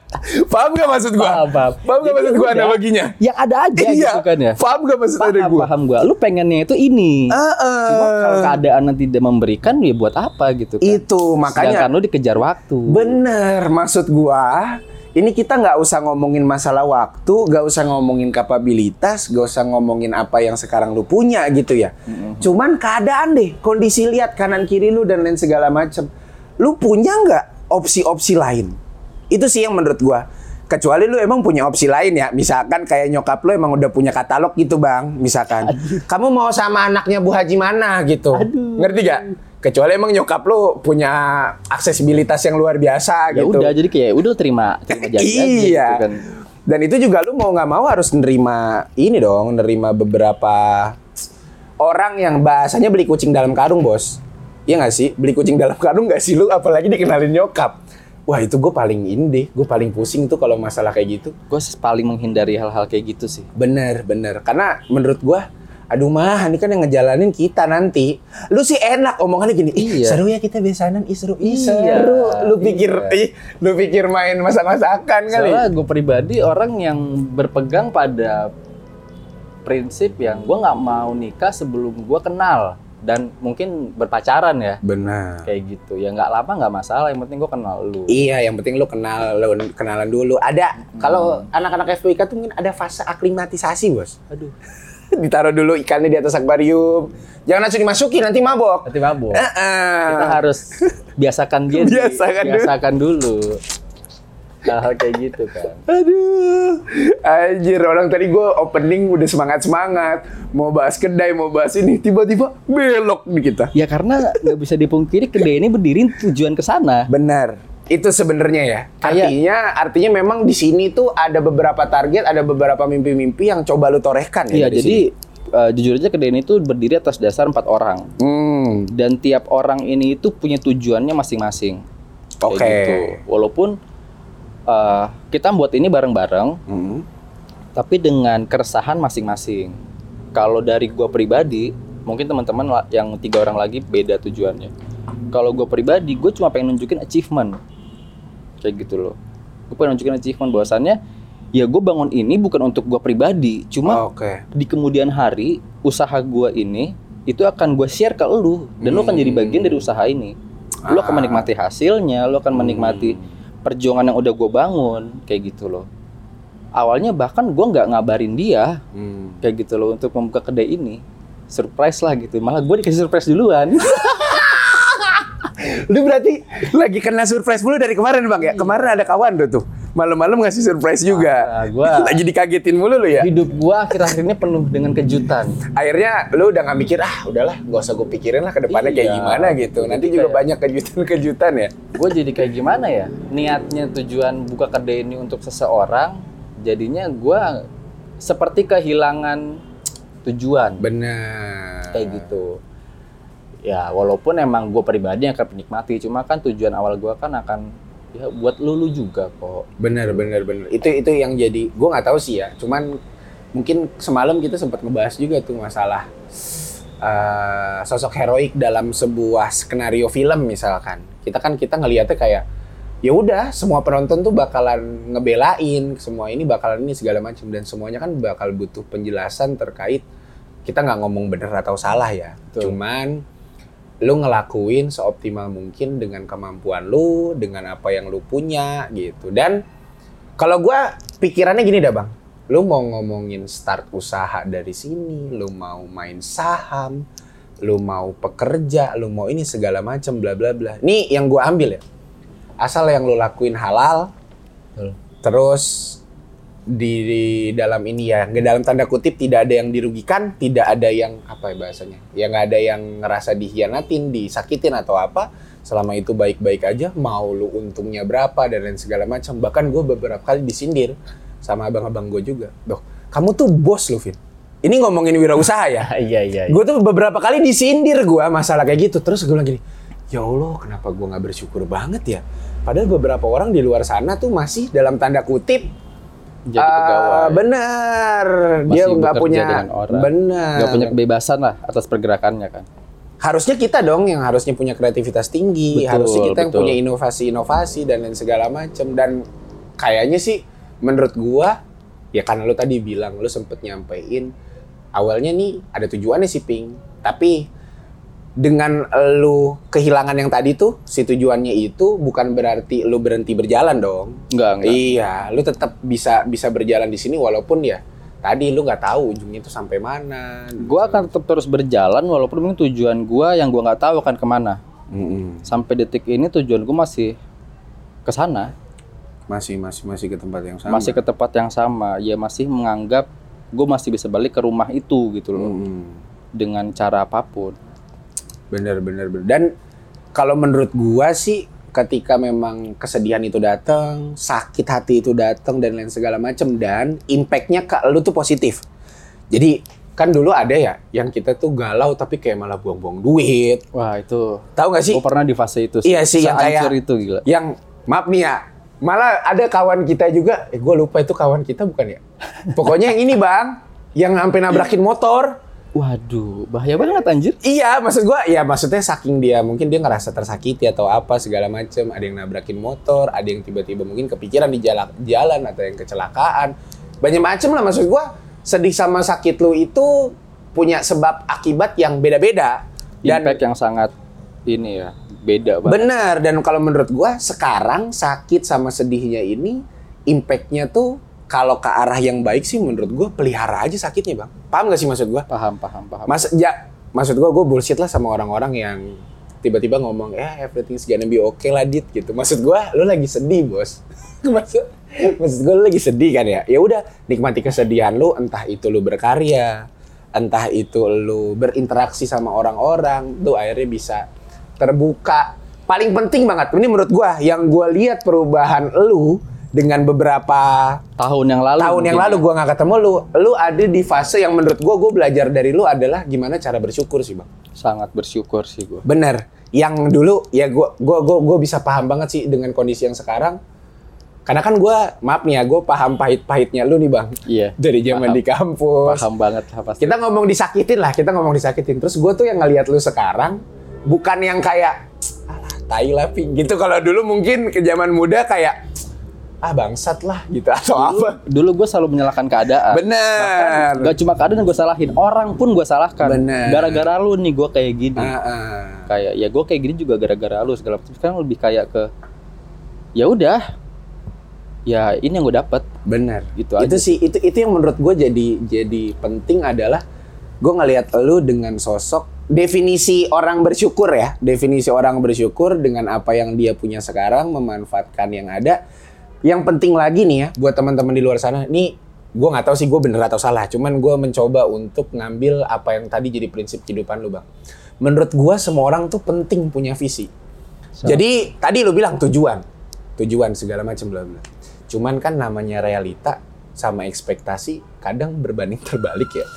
Speaker 1: Paham nggak maksud gua?
Speaker 2: Paham, paham.
Speaker 1: Paham
Speaker 2: Jadi
Speaker 1: maksud gua analoginya?
Speaker 2: Yang ada aja
Speaker 1: iya,
Speaker 2: gitu kan ya.
Speaker 1: Paham nggak maksud ada
Speaker 2: Paham,
Speaker 1: gua?
Speaker 2: paham gua. Lu pengennya itu ini.
Speaker 1: Heeh.
Speaker 2: Cuma kalau keadaan yang tidak memberikan ya buat apa gitu kan.
Speaker 1: Itu makanya
Speaker 2: Sedangkan lu dikejar waktu.
Speaker 1: Bener, maksud gua ini kita nggak usah ngomongin masalah waktu, nggak usah ngomongin kapabilitas, nggak usah ngomongin apa yang sekarang lu punya gitu ya. Cuman keadaan deh, kondisi lihat kanan kiri lu dan lain segala macem. Lu punya nggak opsi-opsi lain? Itu sih yang menurut gua. Kecuali lu emang punya opsi lain ya, misalkan kayak nyokap lu emang udah punya katalog gitu bang, misalkan. Kamu mau sama anaknya Bu Haji mana gitu?
Speaker 2: Aduh.
Speaker 1: Ngerti gak? Kecuali emang nyokap lu punya aksesibilitas yang luar biasa
Speaker 2: ya
Speaker 1: gitu.
Speaker 2: udah jadi kayak udah terima terima (laughs) jadi aja
Speaker 1: iya.
Speaker 2: gitu kan.
Speaker 1: Dan itu juga lu mau nggak mau harus nerima ini dong, nerima beberapa orang yang bahasanya beli kucing dalam karung, bos. Iya nggak sih? Beli kucing dalam karung nggak sih lu? Apalagi dikenalin nyokap. Wah itu gue paling ini deh, gue paling pusing tuh kalau masalah kayak gitu.
Speaker 2: Gue paling menghindari hal-hal kayak gitu sih.
Speaker 1: Bener, bener. Karena menurut gua, aduh mah, ini kan yang ngejalanin kita nanti. Lu sih enak omongannya gini, ih
Speaker 2: Iya.
Speaker 1: seru ya kita besanan, ih seru, ih
Speaker 2: Iya,
Speaker 1: seru. Lu pikir,
Speaker 2: iya.
Speaker 1: ih, lu pikir main masak-masakan kali.
Speaker 2: Soalnya gue pribadi orang yang berpegang pada prinsip yang gue nggak mau nikah sebelum gue kenal dan mungkin berpacaran ya
Speaker 1: Benar.
Speaker 2: kayak gitu ya nggak lama nggak masalah yang penting gue kenal lu
Speaker 1: Iya, yang penting lu kenal, lu kenalan dulu. Ada kalau anak-anak FPIK tuh mungkin ada fase aklimatisasi, Bos.
Speaker 2: aduh (laughs)
Speaker 1: Ditaruh dulu ikannya di atas akuarium. Jangan langsung dimasukin nanti mabok.
Speaker 2: nanti mabuk
Speaker 1: Heeh.
Speaker 2: kita harus (laughs) biasakan dia di-
Speaker 1: Biasakan dulu.
Speaker 2: biasakan dulu hal-hal kayak gitu kan
Speaker 1: Aduh, anjir orang tadi gue opening udah semangat semangat, mau bahas kedai, mau bahas ini, tiba-tiba belok nih kita.
Speaker 2: ya karena nggak bisa dipungkiri kedai ini berdiri tujuan ke sana
Speaker 1: Benar, itu sebenarnya ya.
Speaker 2: Kayak-
Speaker 1: Artinya, artinya memang di sini tuh ada beberapa target, ada beberapa mimpi-mimpi yang coba lu torehkan ya.
Speaker 2: Iya, jadi eh, jujur aja kedai ini tuh berdiri atas dasar empat orang.
Speaker 1: Hmm,
Speaker 2: dan tiap orang ini itu punya tujuannya masing-masing.
Speaker 1: Oke.
Speaker 2: gitu. Walaupun eh, kita buat ini bareng-bareng,
Speaker 1: hmm.
Speaker 2: tapi dengan keresahan masing-masing. Kalau dari gua pribadi, mungkin teman-teman yang tiga orang lagi beda tujuannya. Kalau gua pribadi, gue cuma pengen nunjukin achievement, kayak gitu loh. Gue pengen nunjukin achievement bahwasannya, ya gue bangun ini bukan untuk gua pribadi, cuma
Speaker 1: Oke.
Speaker 2: di kemudian hari usaha gua ini itu akan gue share ke lu dan lu akan jadi bagian dari usaha ini lu akan
Speaker 1: Ah.
Speaker 2: menikmati hasilnya lu akan menikmati perjuangan yang udah gue bangun kayak gitu loh awalnya bahkan gua nggak ngabarin dia
Speaker 1: Hmm.
Speaker 2: kayak gitu loh untuk membuka kedai ini surprise lah gitu malah gue dikasih surprise duluan (laughs)
Speaker 1: Lu berarti lagi kena surprise mulu dari kemarin bang ya? Kemarin ada kawan tuh tuh malam-malam ngasih surprise juga.
Speaker 2: Ah, gua- (laughs)
Speaker 1: lagi dikagetin mulu lu ya?
Speaker 2: hidup gua akhir-akhir ini penuh dengan kejutan
Speaker 1: akhirnya lu udah nggak mikir ah udahlah gak usah gue pikirin lah ke depannya kayak
Speaker 2: Iya.
Speaker 1: gimana gitu nanti juga
Speaker 2: kayak-
Speaker 1: banyak kejutan-kejutan ya
Speaker 2: gue jadi kayak gimana ya niatnya tujuan buka kedai ini untuk seseorang jadinya gua seperti kehilangan tujuan
Speaker 1: benar
Speaker 2: kayak gitu ya walaupun emang gue pribadi yang akan menikmati cuma kan tujuan awal gua kan akan ya buat lu lu juga kok.
Speaker 1: Benar benar benar. Itu itu yang jadi gue nggak tahu sih ya. Cuman mungkin semalam kita sempat ngebahas juga tuh masalah eh, sosok heroik dalam sebuah skenario film misalkan. Kita kan kita ngelihatnya kayak ya udah semua penonton tuh bakalan ngebelain semua ini bakalan ini segala macam dan semuanya kan bakal butuh penjelasan terkait kita nggak ngomong bener atau salah ya.
Speaker 2: Betul.
Speaker 1: cuman lu ngelakuin seoptimal mungkin dengan kemampuan lu dengan apa yang lu punya gitu. Dan kalau gua pikirannya gini dah bang. Lu mau ngomongin start usaha dari sini lu mau main saham lu mau pekerja lu mau ini segala macam bla bla bla. Nih yang gua ambil ya. Asal yang lu lakuin halal
Speaker 2: Betul.
Speaker 1: terus di, di dalam ini ya. Dalam tanda kutip tidak ada yang dirugikan tidak ada yang apa ya bahasanya ya nggak ada yang ngerasa dihianatin disakitin atau apa. Selama itu baik-baik aja mau lu untungnya berapa dan lain segala macam. Bahkan gue beberapa kali disindir sama abang-abang gue juga. Doh kamu tuh bos lu Vin. Ini ngomongin wirausaha ya? (laughs)
Speaker 2: Iya iya
Speaker 1: gue tuh beberapa kali disindir gue masalah kayak gitu. Terus gue bilang gini ya Allah kenapa gue nggak bersyukur banget ya? Padahal beberapa orang di luar sana tuh masih dalam tanda kutip
Speaker 2: jadi
Speaker 1: ah,
Speaker 2: pegawai.
Speaker 1: benar.
Speaker 2: Masih
Speaker 1: dia nggak punya
Speaker 2: orang.
Speaker 1: benar.
Speaker 2: Nggak punya kebebasan lah atas pergerakannya kan.
Speaker 1: Harusnya kita dong yang harusnya punya kreativitas tinggi
Speaker 2: Betul,
Speaker 1: harusnya kita yang
Speaker 2: betul.
Speaker 1: punya inovasi-inovasi dan lain segala macam dan kayaknya sih menurut gua ya karena lu tadi bilang lu sempet nyampein awalnya nih ada tujuannya sih ping tapi dengan lu kehilangan yang tadi tuh si tujuannya itu bukan berarti lu berhenti berjalan dong
Speaker 2: nggak nggak
Speaker 1: Iya, lu tetap bisa bisa berjalan di sini walaupun ya tadi lu nggak tahu ujungnya itu sampai mana.
Speaker 2: gue akan tetap terus berjalan walaupun mungkin tujuan gua yang gua nggak tahu akan ke mana
Speaker 1: Mm-mm.
Speaker 2: sampai detik ini tujuan gua masih ke sana
Speaker 1: Masih masih masih ke tempat yang sama.
Speaker 2: masih ke tempat yang sama ya masih menganggap gue masih bisa balik ke rumah itu gitu loh
Speaker 1: Mm-mm.
Speaker 2: dengan cara apa pun
Speaker 1: Bener bener bener. Dan kalau menurut gua sih ketika memang kesedihan itu datang, sakit hati itu datang dan lain segala macem dan impactnya ke lu tuh positif. Jadi kan dulu ada ya yang kita tuh galau tapi kayak malah buang-buang duit.
Speaker 2: wah itu
Speaker 1: Tahu nggak sih?
Speaker 2: gue pernah di fase itu
Speaker 1: Iya sih, yang kayak-
Speaker 2: itu gila
Speaker 1: yang maaf nih ya malah ada kawan kita juga eh gue lupa itu kawan kita bukan ya (laughs) pokoknya yang ini bang yang sampai nabrakin motor
Speaker 2: waduh bahaya banget anjir.
Speaker 1: Iya maksud gue ya maksudnya saking dia mungkin dia ngerasa tersakiti atau apa segala macem. Ada yang nabrakin motor ada yang tiba-tiba mungkin kepikiran di jalan jalan atau yang kecelakaan. Banyak macem lah maksud gue sedih sama sakit lu itu punya sebab akibat yang beda-beda. Dan
Speaker 2: impact yang sangat ini ya beda banget.
Speaker 1: Benar dan kalau menurut gua sekarang sakit sama sedihnya ini impactnya tuh kalau ke arah yang baik sih menurut gua pelihara aja sakitnya bang. Paham gak sih maksud gua?
Speaker 2: paham paham paham.
Speaker 1: Mas ya maksud gua gua bullshit lah sama orang-orang yang tiba-tiba ngomong ya everything's gonna be okay lah dit gitu. Maksud gue lu lagi sedih bos. (laughs) Maksud maksud gue lu lagi sedih kan ya? Ya udah nikmati kesedihan lu entah itu lu berkarya entah itu lu berinteraksi sama orang-orang tuh akhirnya bisa terbuka. Paling penting banget ini menurut gua yang gua lihat perubahan lu dengan beberapa
Speaker 2: tahun yang lalu
Speaker 1: tahun yang lalu
Speaker 2: ya.
Speaker 1: gua nggak ketemu lu lu ada di fase yang menurut gua gua belajar dari lu adalah gimana cara bersyukur sih bang.
Speaker 2: Sangat bersyukur sih gue
Speaker 1: bener. Yang dulu ya gua gua gua, gua bisa paham banget sih dengan kondisi yang sekarang. Karena kan gua maaf nih ya gua paham pahit-pahitnya lu nih bang.
Speaker 2: Iya
Speaker 1: dari zaman
Speaker 2: Paham.
Speaker 1: di kampus.
Speaker 2: Paham banget lah pasti.
Speaker 1: Kita ngomong disakitin lah kita ngomong disakitin. Terus gue tuh yang ngelihat lu sekarang bukan yang kayak alah tai lah Pi." gitu. Kalau dulu mungkin ke zaman muda kayak ah bangsat lah gitu atau
Speaker 2: dulu,
Speaker 1: apa
Speaker 2: dulu gue selalu menyalahkan keadaan
Speaker 1: bener
Speaker 2: Gak cuma keadaan yang gue salahin, orang pun gue salahkan.
Speaker 1: Bener.
Speaker 2: Gara-gara lu nih gue kayak gini.
Speaker 1: Ah, ah.
Speaker 2: Kayak ya gue kayak gini juga gara-gara lu segala macam. Sekarang lebih kayak ke ya udah. Ya ini yang gue dapet
Speaker 1: bener
Speaker 2: gitu
Speaker 1: itu
Speaker 2: aja.
Speaker 1: sih itu itu yang menurut gue jadi jadi penting adalah gue ngelihat lu dengan sosok definisi orang bersyukur ya definisi orang bersyukur dengan apa yang dia punya sekarang memanfaatkan yang ada yang penting lagi nih ya buat teman-teman di luar sana nih gue nggak tahu sih gue bener atau salah cuman gue mencoba untuk ngambil apa yang tadi jadi prinsip kehidupan lu bang menurut gue semua orang tuh penting punya visi jadi tadi lu bilang tujuan tujuan segala macam bla bla cuman kan namanya realita sama ekspektasi kadang berbanding (laughs) terbalik ya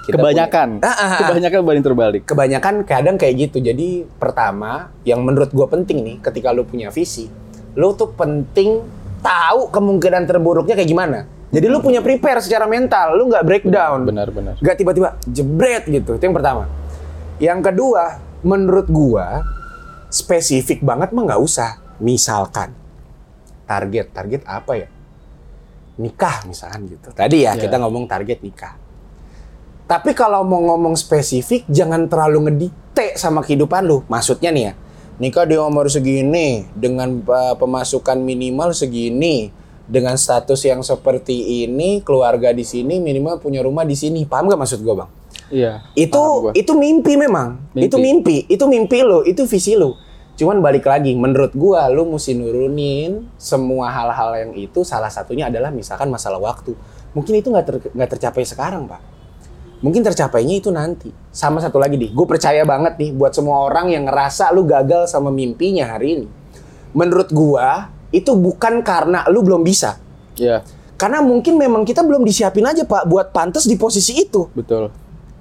Speaker 1: Kita
Speaker 2: kebanyakan.
Speaker 1: punya- Ah, ah, ah.
Speaker 2: Kebanyakan banding terbalik.
Speaker 1: kebanyakan kadang kayak gitu. Jadi pertama, yang menurut gue penting nih, ketika lu punya visi, lu tuh penting tahu kemungkinan terburuknya kayak gimana. Jadi lu punya prepare secara mental, lu nggak breakdown,
Speaker 2: Benar-benar.
Speaker 1: nggak tiba-tiba jebret gitu. Itu yang pertama. Yang kedua, menurut gua spesifik banget mah nggak usah. Misalkan target, target apa ya? Nikah misalkan gitu. Tadi ya
Speaker 2: Iya.
Speaker 1: kita ngomong target nikah. Tapi kalau mau ngomong spesifik, jangan terlalu ngedikte sama kehidupan lu. Maksudnya nih ya, nikah di umur segini, dengan uh, pemasukan minimal segini, dengan status yang seperti ini, keluarga di sini, minimal punya rumah di sini. Paham gak maksud gua bang?
Speaker 2: Iya.
Speaker 1: Itu itu mimpi memang.
Speaker 2: Mimpi.
Speaker 1: Itu mimpi, itu mimpi lo, itu visi lo. Cuman balik lagi, menurut gua lu mesti nurunin semua hal-hal yang itu. Salah satunya adalah misalkan masalah waktu. Mungkin itu nggak ter- nggak tercapai sekarang, pak. Mungkin tercapainya itu nanti. Sama satu lagi nih, gue percaya banget nih buat semua orang yang ngerasa lu gagal sama mimpinya hari ini. Menurut gua itu bukan karena lu belum bisa.
Speaker 2: Iya,
Speaker 1: Karena mungkin memang kita belum disiapin aja pak buat pantas di posisi itu
Speaker 2: betul.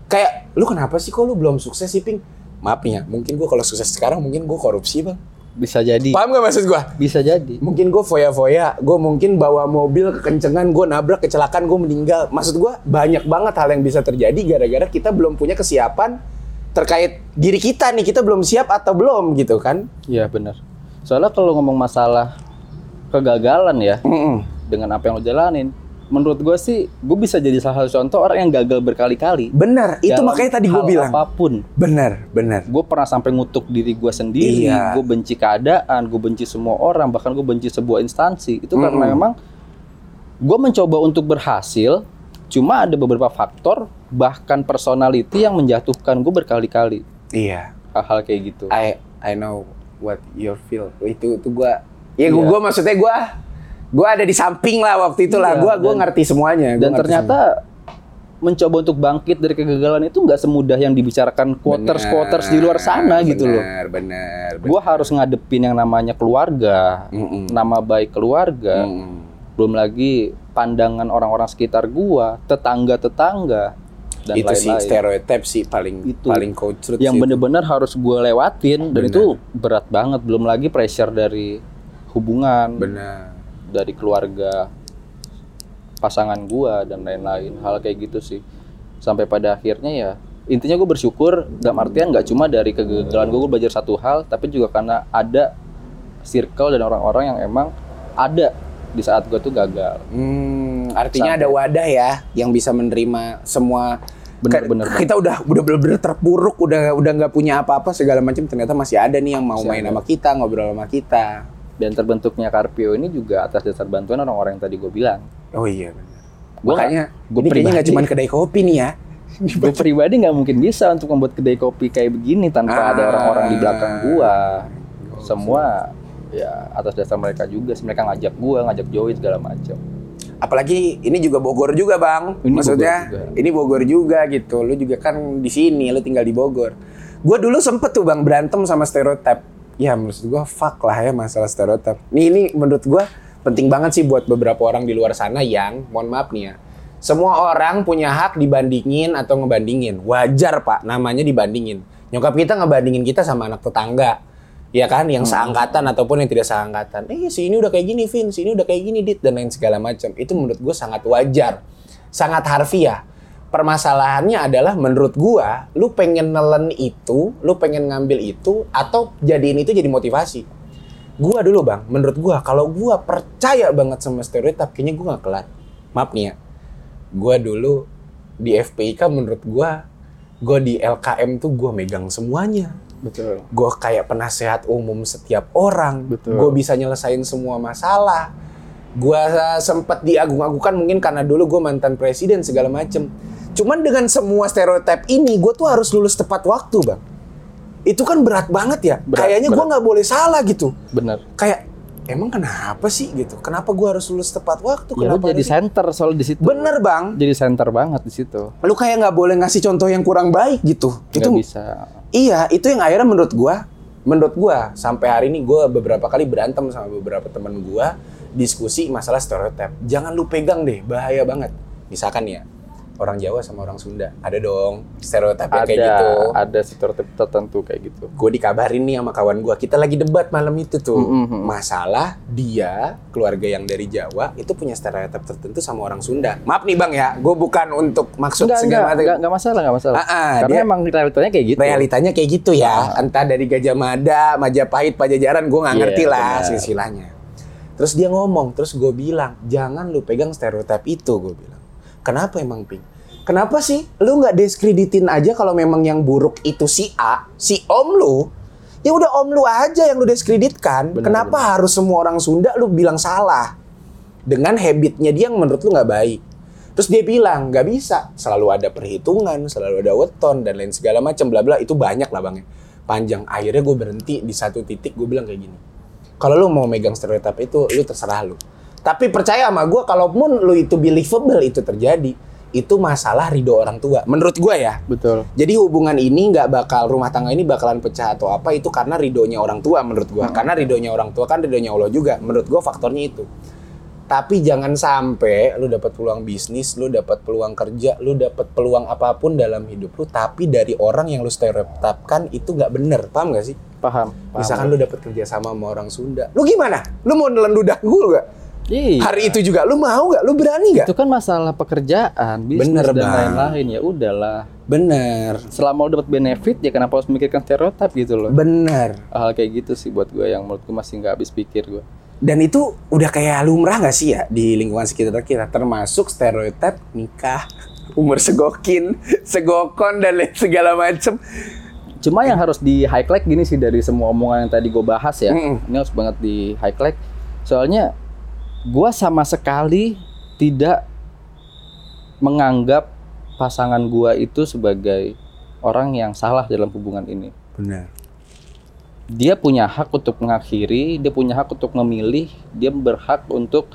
Speaker 1: kayak lu kenapa sih kok lu belum sukses sih ping maaf nih ya mungkin gua kalau sukses sekarang mungkin gua korupsi bang
Speaker 2: Bisa jadi.
Speaker 1: paham gak maksud gua
Speaker 2: Bisa jadi.
Speaker 1: mungkin gua foya-foya gua mungkin bawa mobil kekencengan gua nabrak kecelakaan gua meninggal maksud gua banyak banget hal yang bisa terjadi gara-gara kita belum punya kesiapan terkait diri kita nih kita belum siap atau belum gitu kan
Speaker 2: Iya benar. Soalnya kalau ngomong masalah kegagalan ya
Speaker 1: Mm-mm.
Speaker 2: dengan apa yang lo jalanin, menurut gue sih gue bisa jadi salah satu contoh orang yang gagal berkali-kali.
Speaker 1: bener itu makanya tadi
Speaker 2: hal
Speaker 1: bilang
Speaker 2: apa pun.
Speaker 1: bener bener
Speaker 2: Gue pernah sampai ngutuk diri gue sendiri,
Speaker 1: Iya.
Speaker 2: gue benci keadaan, gue benci semua orang, bahkan gue benci sebuah instansi. Itu karena
Speaker 1: Mm-mm.
Speaker 2: memang gue mencoba untuk berhasil, cuma ada beberapa faktor, bahkan personality yang menjatuhkan gue berkali-kali.
Speaker 1: iya
Speaker 2: Hal-hal kayak gitu.
Speaker 1: I I know what you feel. Itu itu gua ya
Speaker 2: Iya.
Speaker 1: gua maksudnya gua gua ada di samping lah waktu itu lah.
Speaker 2: Iya,
Speaker 1: Gua gua
Speaker 2: dan-
Speaker 1: ngerti semuanya. Gua
Speaker 2: Dan
Speaker 1: ngerti
Speaker 2: ternyata mencoba untuk bangkit dari kegagalan itu nggak semudah yang dibicarakan quarters quarters di luar sana gitu loh.
Speaker 1: Bener, bener.
Speaker 2: Gue harus ngadepin yang namanya keluarga,
Speaker 1: Mm-mm.
Speaker 2: nama baik keluarga,
Speaker 1: Mm-mm.
Speaker 2: belum lagi pandangan orang-orang sekitar gua, tetangga-tetangga dan
Speaker 1: itu sih
Speaker 2: lain-lain.
Speaker 1: stereotip sih paling
Speaker 2: Itu.
Speaker 1: paling coach truth
Speaker 2: Yang
Speaker 1: sih.
Speaker 2: bener-bener harus gue lewatin dan
Speaker 1: Bener.
Speaker 2: itu berat banget. Belum lagi pressure dari hubungan,
Speaker 1: bener.
Speaker 2: Dari keluarga pasangan gua dan lain-lain. Hal kayak gitu sih. Sampai pada akhirnya ya intinya gue bersyukur dalam artian nggak cuma dari kegagalan gue belajar satu hal tapi juga karena ada circle dan orang-orang yang emang ada di saat gue tuh gagal.
Speaker 1: Hmm, artinya
Speaker 2: Sampai-
Speaker 1: ada wadah ya yang bisa menerima semua
Speaker 2: bener,
Speaker 1: kita udah udah bener-bener terpuruk udah udah nggak punya apa-apa segala macam ternyata masih ada nih yang mau
Speaker 2: Masih
Speaker 1: main
Speaker 2: ada.
Speaker 1: sama kita ngobrol sama kita
Speaker 2: dan terbentuknya Carpio ini juga atas dasar bantuan orang-orang yang tadi gue bilang
Speaker 1: oh iya benar
Speaker 2: Gua
Speaker 1: makanya
Speaker 2: gua
Speaker 1: ini kayaknya nggak cuma kedai kopi nih ya (laughs)
Speaker 2: gue pribadi nggak mungkin bisa untuk membuat kedai kopi kayak begini tanpa ada
Speaker 1: Ah.
Speaker 2: orang-orang di belakang gua semua ya atas dasar mereka juga sih mereka ngajak gua ngajak Joey segala macam
Speaker 1: Apalagi ini juga Bogor juga, Bang.
Speaker 2: Ini
Speaker 1: Maksudnya
Speaker 2: Bogor juga.
Speaker 1: ini Bogor juga gitu. Lu juga kan di sini, lu tinggal di Bogor. Gua dulu sempet tuh Bang berantem sama stereotip. Ya menurut gua fuck lah ya masalah stereotip. Nih ini menurut gua penting banget sih buat beberapa orang di luar sana yang mohon maaf nih ya. Semua orang punya hak dibandingin atau ngebandingin. Wajar, Pak, namanya dibandingin. Nyokap kita ngebandingin kita sama anak tetangga. Ya kan, yang seangkatan ataupun yang tidak seangkatan. Eh, si ini udah kayak gini, Vin. Si ini udah kayak gini, Dit. Dan lain segala macam. Itu menurut gue sangat wajar. Sangat harfiah. Permasalahannya adalah menurut gua, lu pengen nelen itu, lu pengen ngambil itu, atau jadiin itu jadi motivasi. Gua dulu bang, menurut gua, kalau gua percaya banget sama stereotip, kayaknya gua nggak kelar. Maaf nih ya, gua dulu di FPIK menurut gua, gua di LKM tuh gua megang semuanya
Speaker 2: betul
Speaker 1: gue kayak penasehat umum setiap orang,
Speaker 2: Betul.
Speaker 1: gue bisa nyelesain semua masalah, gue sempet diagung-agungkan mungkin karena dulu gue mantan presiden segala macem. Cuman dengan semua stereotip ini, gue tuh harus lulus tepat waktu bang. Itu kan berat banget ya.
Speaker 2: Berat,
Speaker 1: Kayaknya gue nggak boleh salah gitu.
Speaker 2: bener
Speaker 1: Kayak emang kenapa sih gitu? Kenapa gue harus lulus tepat waktu?
Speaker 2: ya lu
Speaker 1: Kenapa
Speaker 2: jadi center soal di situ
Speaker 1: Bener bang.
Speaker 2: jadi center banget di situ
Speaker 1: Lu kayak nggak boleh ngasih contoh yang kurang baik gitu.
Speaker 2: nggak
Speaker 1: Itu
Speaker 2: bisa
Speaker 1: Iya, itu yang akhirnya menurut gua, menurut gua sampai hari ini gua beberapa kali berantem sama beberapa teman gua diskusi masalah stereotip. Jangan lu pegang deh, bahaya banget. Misalkan ya, orang Jawa sama orang Sunda, ada dong stereotip
Speaker 2: ada
Speaker 1: kayak gitu.
Speaker 2: ada stereotip tertentu kayak gitu
Speaker 1: Gue dikabarin nih sama kawan gua, kita lagi debat malam itu tuh.
Speaker 2: Mm-mm.
Speaker 1: Masalah dia, keluarga yang dari Jawa, itu punya stereotip tertentu sama orang Sunda. Maaf nih bang ya, gue bukan untuk maksud
Speaker 2: Enggak,
Speaker 1: segala macam.
Speaker 2: enggak, enggak masalah, enggak masalah.
Speaker 1: Ah, ah,
Speaker 2: Karena
Speaker 1: dia-
Speaker 2: emang realitanya kayak gitu.
Speaker 1: realitanya kayak gitu ya entah dari Gajah Mada Majapahit Pajajaran gue nggak
Speaker 2: Iya,
Speaker 1: ngerti lah
Speaker 2: benar.
Speaker 1: silsilahnya terus dia ngomong terus gue bilang jangan lu pegang stereotip itu gue bilang. Kenapa emang ping kenapa sih? Lu nggak diskreditin aja kalau memang yang buruk itu si A si om lu. Ya udah om lu aja yang lu diskreditkan.
Speaker 2: Benar,
Speaker 1: kenapa harus semua orang Sunda lu bilang salah? Dengan habitnya dia yang menurut lu nggak baik. Terus dia bilang nggak bisa, selalu ada perhitungan, selalu ada weton dan lain segala macam bla bla. Itu banyak lah bang ya. Panjang. Akhirnya gue berhenti. Di satu titik gue bilang kayak gini. Kalau lu mau megang stereotip itu, lu terserah lu. Tapi percaya sama gue, kalaupun lu itu believable itu terjadi, itu masalah ridho orang tua. Menurut gue ya.
Speaker 2: Betul.
Speaker 1: Jadi hubungan ini nggak bakal rumah tangga ini bakalan pecah atau apa itu karena ridhonya orang tua menurut gua. Karena ridhonya orang tua kan ridhonya Allah juga. Menurut gua faktornya itu. Tapi jangan sampai lu dapat peluang bisnis, lu dapat peluang kerja, lu dapat peluang apa pun dalam hidup lu, tapi dari orang yang lu stereotipkan itu nggak bener, paham gak sih?
Speaker 2: Paham. paham.
Speaker 1: Misalkan lu dapat kerja sama sama orang Sunda, lu gimana? Lu mau nelen ludah gue gak?
Speaker 2: Iya.
Speaker 1: Hari itu juga, lu mau gak? Lu berani gak?
Speaker 2: itu kan masalah pekerjaan, bisnis
Speaker 1: Bener,
Speaker 2: dan lain-lain ya udahlah.
Speaker 1: Bener,
Speaker 2: Selama lu dapat benefit ya kenapa harus memikirkan stereotip gitu loh.
Speaker 1: bener.
Speaker 2: Hal kayak gitu sih buat gue yang menurut gue masih nggak habis pikir gue.
Speaker 1: Dan itu udah kayak lumrah gak sih ya di lingkungan sekitar kita termasuk stereotip nikah umur segokin, (laughs) segokon dan lain segala macem.
Speaker 2: Cuma yang harus di highlight gini sih dari semua omongan yang tadi gue bahas ya.
Speaker 1: Mm-mm.
Speaker 2: Ini harus banget di highlight. Soalnya gue sama sekali tidak menganggap pasangan gue itu sebagai orang yang salah dalam hubungan ini.
Speaker 1: Benar.
Speaker 2: Dia punya hak untuk mengakhiri, dia punya hak untuk memilih, dia berhak untuk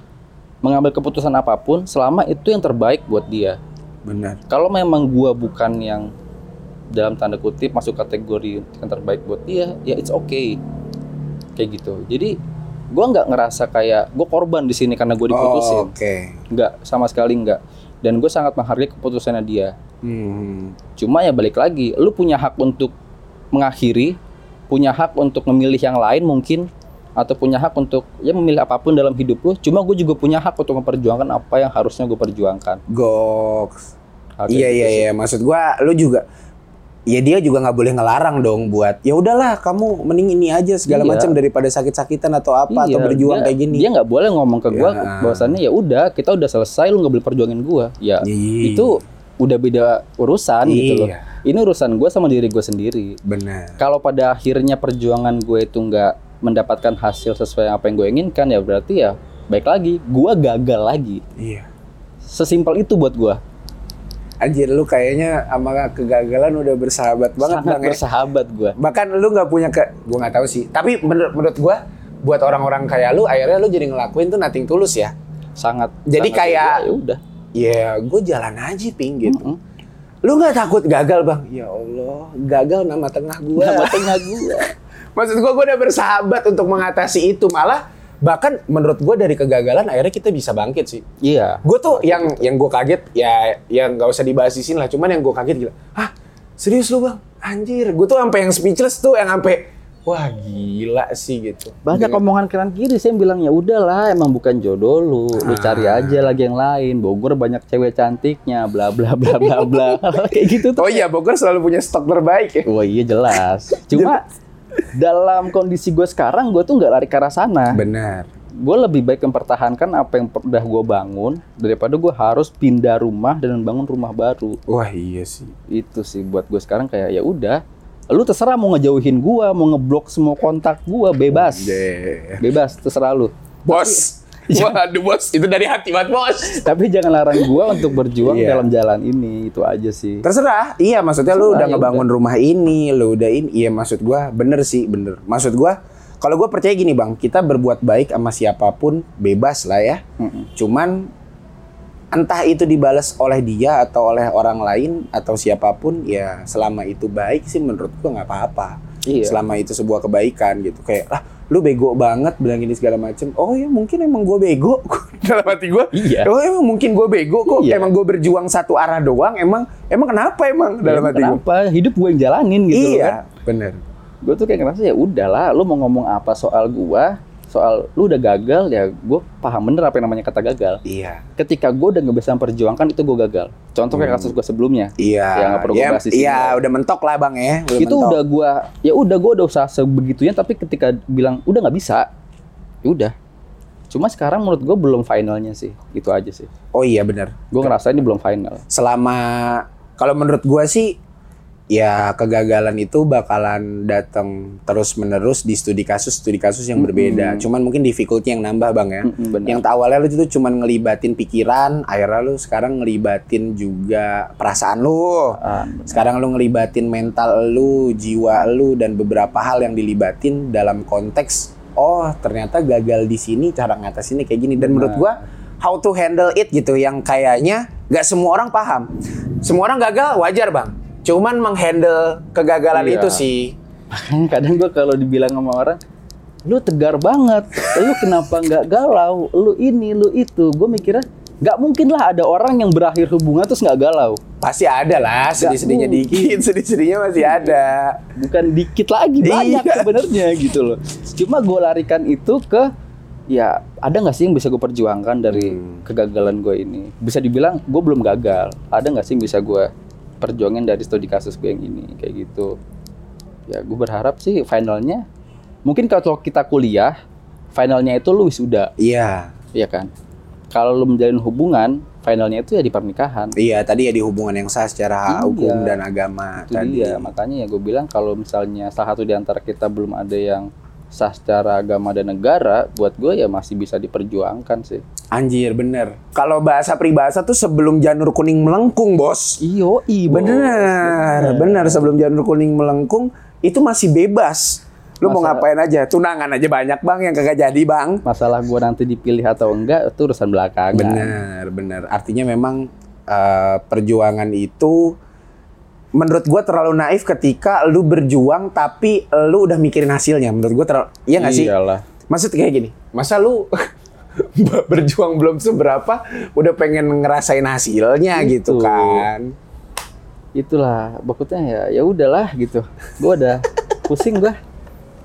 Speaker 2: mengambil keputusan apa pun selama itu yang terbaik buat dia.
Speaker 1: Benar.
Speaker 2: Kalau memang gua bukan yang dalam tanda kutip masuk kategori yang terbaik buat dia, ya it's okay. Kayak gitu. Jadi gua nggak ngerasa kayak gue korban di sini karena gue diputusin.
Speaker 1: Oh, Oke.
Speaker 2: Nggak, sama sekali nggak. Dan gue sangat menghargai keputusannya dia.
Speaker 1: Hmm.
Speaker 2: Cuma ya balik lagi, lu punya hak untuk mengakhiri, punya hak untuk memilih yang lain mungkin, atau punya hak untuk ya memilih apa pun dalam hidup lu. Cuma gue juga punya hak untuk memperjuangkan apa yang harusnya gue perjuangkan.
Speaker 1: Goks. Iya iya iya. Maksud gua lu juga ya dia juga nggak boleh ngelarang dong buat ya udahlah kamu mending ini aja segala
Speaker 2: Iya.
Speaker 1: macam daripada sakit-sakitan atau apa atau
Speaker 2: Iya,
Speaker 1: berjuang
Speaker 2: dia-
Speaker 1: kayak gini.
Speaker 2: Dia nggak boleh ngomong ke gue
Speaker 1: Ya.
Speaker 2: bahwasannya ya udah kita udah selesai lu nggak boleh perjuangin gue. Ya
Speaker 1: Iya.
Speaker 2: itu udah beda urusan gitu loh. Ini urusan gue sama diri gue sendiri.
Speaker 1: Benar.
Speaker 2: Kalau pada akhirnya perjuangan gue itu nggak mendapatkan hasil sesuai apa yang gue inginkan ya berarti ya baik lagi gue gagal lagi.
Speaker 1: Iya.
Speaker 2: Sesimpel itu buat gue.
Speaker 1: Anjir lu kayaknya sama kegagalan udah bersahabat banget
Speaker 2: Sangat
Speaker 1: bang ya.
Speaker 2: bersahabat gue.
Speaker 1: Bahkan lu nggak punya ke, gua nggak tahu sih. Tapi menurut menurut gua, buat orang-orang kayak lu, akhirnya lu jadi ngelakuin tuh nothing tulus ya.
Speaker 2: Sangat.
Speaker 1: Jadi
Speaker 2: sangat
Speaker 1: kayak-
Speaker 2: ya udah.
Speaker 1: Ya, gue jalan aja ping gitu.
Speaker 2: Mm-mm.
Speaker 1: Lu nggak takut gagal bang? Ya Allah, gagal nama tengah gua.
Speaker 2: Nama tengah gue. (laughs)
Speaker 1: Maksud gua, gua udah bersahabat untuk mengatasi itu. Malah bahkan menurut gua dari kegagalan akhirnya kita bisa bangkit sih.
Speaker 2: Iya.
Speaker 1: Gue tuh yang yang gue kaget ya yang nggak usah dibahas di sini lah. Cuman yang gue kaget gila. Hah serius lu bang? Anjir, gue tuh sampai yang speechless tuh yang sampai wah gila sih gitu.
Speaker 2: Banyak
Speaker 1: Dengan-
Speaker 2: omongan kanan kiri saya bilang ya udahlah emang bukan jodoh lu. Lu
Speaker 1: Ah.
Speaker 2: cari aja lagi yang lain. Bogor banyak cewek cantiknya bla bla bla bla (laughs) bla. Kayak gitu tuh.
Speaker 1: Oh iya, Bogor selalu punya stok terbaik ya.
Speaker 2: Wah iya jelas. (laughs) Cuma dalam kondisi gue sekarang gue tuh nggak lari ke arah sana.
Speaker 1: Benar.
Speaker 2: Gue lebih baik mempertahankan apa yang udah gue bangun daripada gue harus pindah rumah dan membangun rumah baru.
Speaker 1: Wah iya sih.
Speaker 2: Itu sih buat gue sekarang kayak ya udah. Lu terserah mau ngejauhin gue, mau ngeblok semua kontak gue, bebas.
Speaker 1: Deh.
Speaker 2: Bebas, terserah lu.
Speaker 1: Bos. (laughs) Waduh bos, itu dari hati banget bos.
Speaker 2: Tapi jangan larang gua untuk berjuang
Speaker 1: Iya.
Speaker 2: dalam jalan ini, itu aja sih.
Speaker 1: Terserah. Iya, maksudnya lu
Speaker 2: Terserah,
Speaker 1: udah
Speaker 2: ya
Speaker 1: ngebangun rumah ini, lu udah ini. Iya, maksud gua bener sih, bener. Maksud gua kalau gua percaya gini, Bang, kita berbuat baik sama siapa pun bebas lah ya.
Speaker 2: Mm-mm.
Speaker 1: Cuman entah itu dibalas oleh dia atau oleh orang lain atau siapa pun ya selama itu baik sih menurut gua nggak apa-apa.
Speaker 2: Iya.
Speaker 1: Selama itu sebuah kebaikan gitu. Kayak ah lu bego banget bilang ini segala macem. Oh ya mungkin emang gua bego (laughs) dalam hati gua.
Speaker 2: Iya.
Speaker 1: Oh emang mungkin gue bego kok.
Speaker 2: Iya.
Speaker 1: Emang gue berjuang satu arah doang. Emang emang kenapa emang dalam
Speaker 2: Ya,
Speaker 1: hati gue?
Speaker 2: kenapa? Hidup gue yang jalanin gitu loh kan.
Speaker 1: Iya, bener.
Speaker 2: Gue tuh kayak ngerasa ya udahlah, lu mau ngomong apa soal gua, soal lu udah gagal ya gue paham bener apa yang namanya kata gagal.
Speaker 1: Iya,
Speaker 2: Ketika gue udah nggak bisa memperjuangkan itu gue gagal. Contoh kayak kasus gue sebelumnya.
Speaker 1: iya.
Speaker 2: Ya, nggak perlu
Speaker 1: Iya,
Speaker 2: gua bahas.
Speaker 1: Iya, udah mentok lah bang ya. Udah
Speaker 2: itu
Speaker 1: mentok.
Speaker 2: udah gua ya udah gua udah usaha sebegitunya tapi ketika bilang udah nggak bisa ya udah cuma sekarang menurut gua belum finalnya sih itu aja sih
Speaker 1: Oh iya bener.
Speaker 2: gua ngerasa ini belum final
Speaker 1: Selama kalau menurut gua sih ya kegagalan itu bakalan datang terus menerus di studi kasus studi kasus yang berbeda. Cuman mungkin difficulty yang nambah bang ya.
Speaker 2: Mm-mm, benar.
Speaker 1: Yang awalnya lu itu cuman ngelibatin pikiran, akhirnya lu sekarang ngelibatin juga perasaan lu.
Speaker 2: Ah,
Speaker 1: Sekarang lu ngelibatin mental lu, jiwa lu dan beberapa hal yang dilibatin dalam konteks oh ternyata gagal di sini cara ngatasinnya kayak gini dan menurut gua how to handle it gitu yang kayaknya nggak semua orang paham. Semua orang gagal wajar, Bang. Cuman menghandle kegagalan
Speaker 2: Iya.
Speaker 1: itu sih.
Speaker 2: Makanya kadang gua kalau dibilang sama orang lu tegar banget. Lu kenapa nggak galau? Lu ini lu itu. Gue mikirnya nggak mungkin lah ada orang yang berakhir hubungan terus nggak galau.
Speaker 1: Pasti ada lah sedih-sedihnya dikit, (laughs) sedih-sedihnya masih ada.
Speaker 2: bukan dikit lagi banyak
Speaker 1: Iya.
Speaker 2: sebenarnya gitu loh. Cuma gue larikan itu ke ya ada nggak sih yang bisa gue perjuangkan dari
Speaker 1: Hmm.
Speaker 2: kegagalan gue ini? Bisa dibilang gue belum gagal. Ada nggak sih yang bisa gue perjuangin dari studi kasus gue yang ini kayak gitu ya gue berharap sih finalnya mungkin kalau kita kuliah finalnya itu lu wisuda
Speaker 1: Iya.
Speaker 2: ya kan kalau lu menjalin hubungan finalnya itu ya di pernikahan
Speaker 1: Iya, tadi ya di hubungan yang sah secara
Speaker 2: Iya.
Speaker 1: hukum dan agama
Speaker 2: itu
Speaker 1: tadi.
Speaker 2: dia makanya ya gue bilang kalau misalnya salah satu di antara kita belum ada yang sah secara agama dan negara buat gue ya masih bisa diperjuangkan sih
Speaker 1: Anjir, bener. Kalau bahasa pribahasa tuh sebelum janur kuning melengkung, bos.
Speaker 2: iyo i
Speaker 1: Bener, bener. Sebelum janur kuning melengkung, itu masih bebas. Lu mau
Speaker 2: Masa-
Speaker 1: ngapain aja? Tunangan aja banyak, Bang, yang kagak jadi, Bang.
Speaker 2: masalah gue nanti dipilih atau enggak itu urusan belakangan
Speaker 1: Bener, bener. Artinya memang eh, perjuangan itu menurut gua terlalu naif ketika lu berjuang tapi lu udah mikirin hasilnya. Menurut gua terlalu Iya sih?
Speaker 2: iyalah
Speaker 1: Maksud kayak gini, masa lu (laughs) berjuang belum seberapa udah pengen ngerasain hasilnya gitu
Speaker 2: Itu.
Speaker 1: kan?
Speaker 2: itulah maksudnya ya ya udahlah gitu gue udah (laughs) pusing gue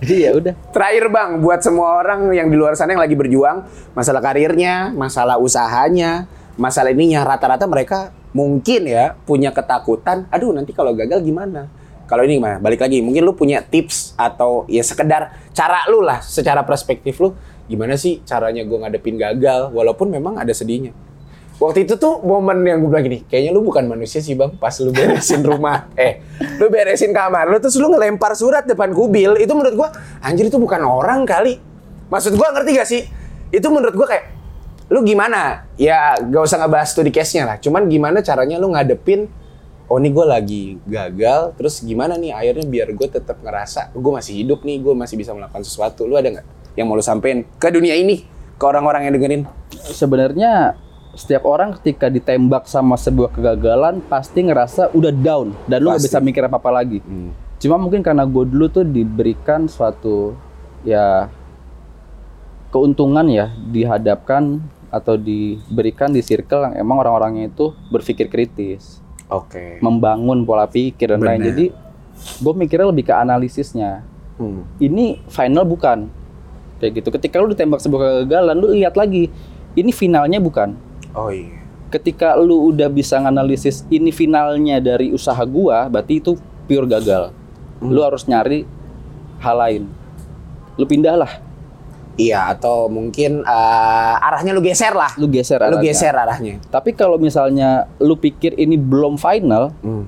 Speaker 2: jadi ya udah
Speaker 1: Terakhir bang, buat semua orang yang di luar sana yang lagi berjuang, masalah karirnya, masalah usahanya, masalah ininya, rata-rata mereka mungkin ya punya ketakutan, aduh nanti kalau gagal gimana? Kalau ini gimana? Balik lagi, mungkin lu punya tips atau ya sekedar cara lu lah, secara perspektif lu, gimana sih caranya gue ngadepin gagal, walaupun memang ada sedihnya. Waktu itu tuh momen yang gue bilang gini, kayaknya lu bukan manusia sih bang, pas lu beresin rumah, (laughs) eh, lu beresin kamar, lu terus lu ngelempar surat depan kubil, itu menurut gua, anjir itu bukan orang kali. Maksud gua ngerti gak sih? Itu menurut gua kayak, lu gimana? Ya gak usah ngebahas studi case-nya lah. Cuman gimana caranya lu ngadepin oh ini gue lagi gagal, terus gimana nih akhirnya biar gue tetap ngerasa gue masih hidup nih, gue masih bisa melakukan sesuatu. Lu ada nggak yang mau lu sampein ke dunia ini, ke orang-orang yang dengerin?
Speaker 2: Sebenarnya setiap orang ketika ditembak sama sebuah kegagalan pasti ngerasa udah down dan lu nggak
Speaker 1: Pasti.
Speaker 2: bisa mikir apa-apa lagi.
Speaker 1: Hmm.
Speaker 2: Cuma mungkin karena gue dulu tuh diberikan suatu ya keuntungan ya dihadapkan atau diberikan di circle yang emang orang-orangnya itu berpikir kritis,
Speaker 1: Oke.
Speaker 2: membangun pola pikir dan lain. Jadi gue mikirnya lebih ke analisisnya.
Speaker 1: Hmm.
Speaker 2: Ini final bukan kayak gitu. Ketika lu ditembak sebuah kegagalan, lu lihat lagi ini finalnya bukan.
Speaker 1: Oh iya.
Speaker 2: Ketika lu udah bisa nganalisis ini finalnya dari usaha gua, berarti itu pure gagal.
Speaker 1: Hmm.
Speaker 2: Lu harus nyari hal lain. Lu pindahlah,
Speaker 1: Iya atau mungkin eh, arahnya lu geser lah.
Speaker 2: lu geser
Speaker 1: Lu
Speaker 2: arahnya.
Speaker 1: geser arahnya.
Speaker 2: Tapi kalau misalnya lu pikir ini belum final,
Speaker 1: Hmm.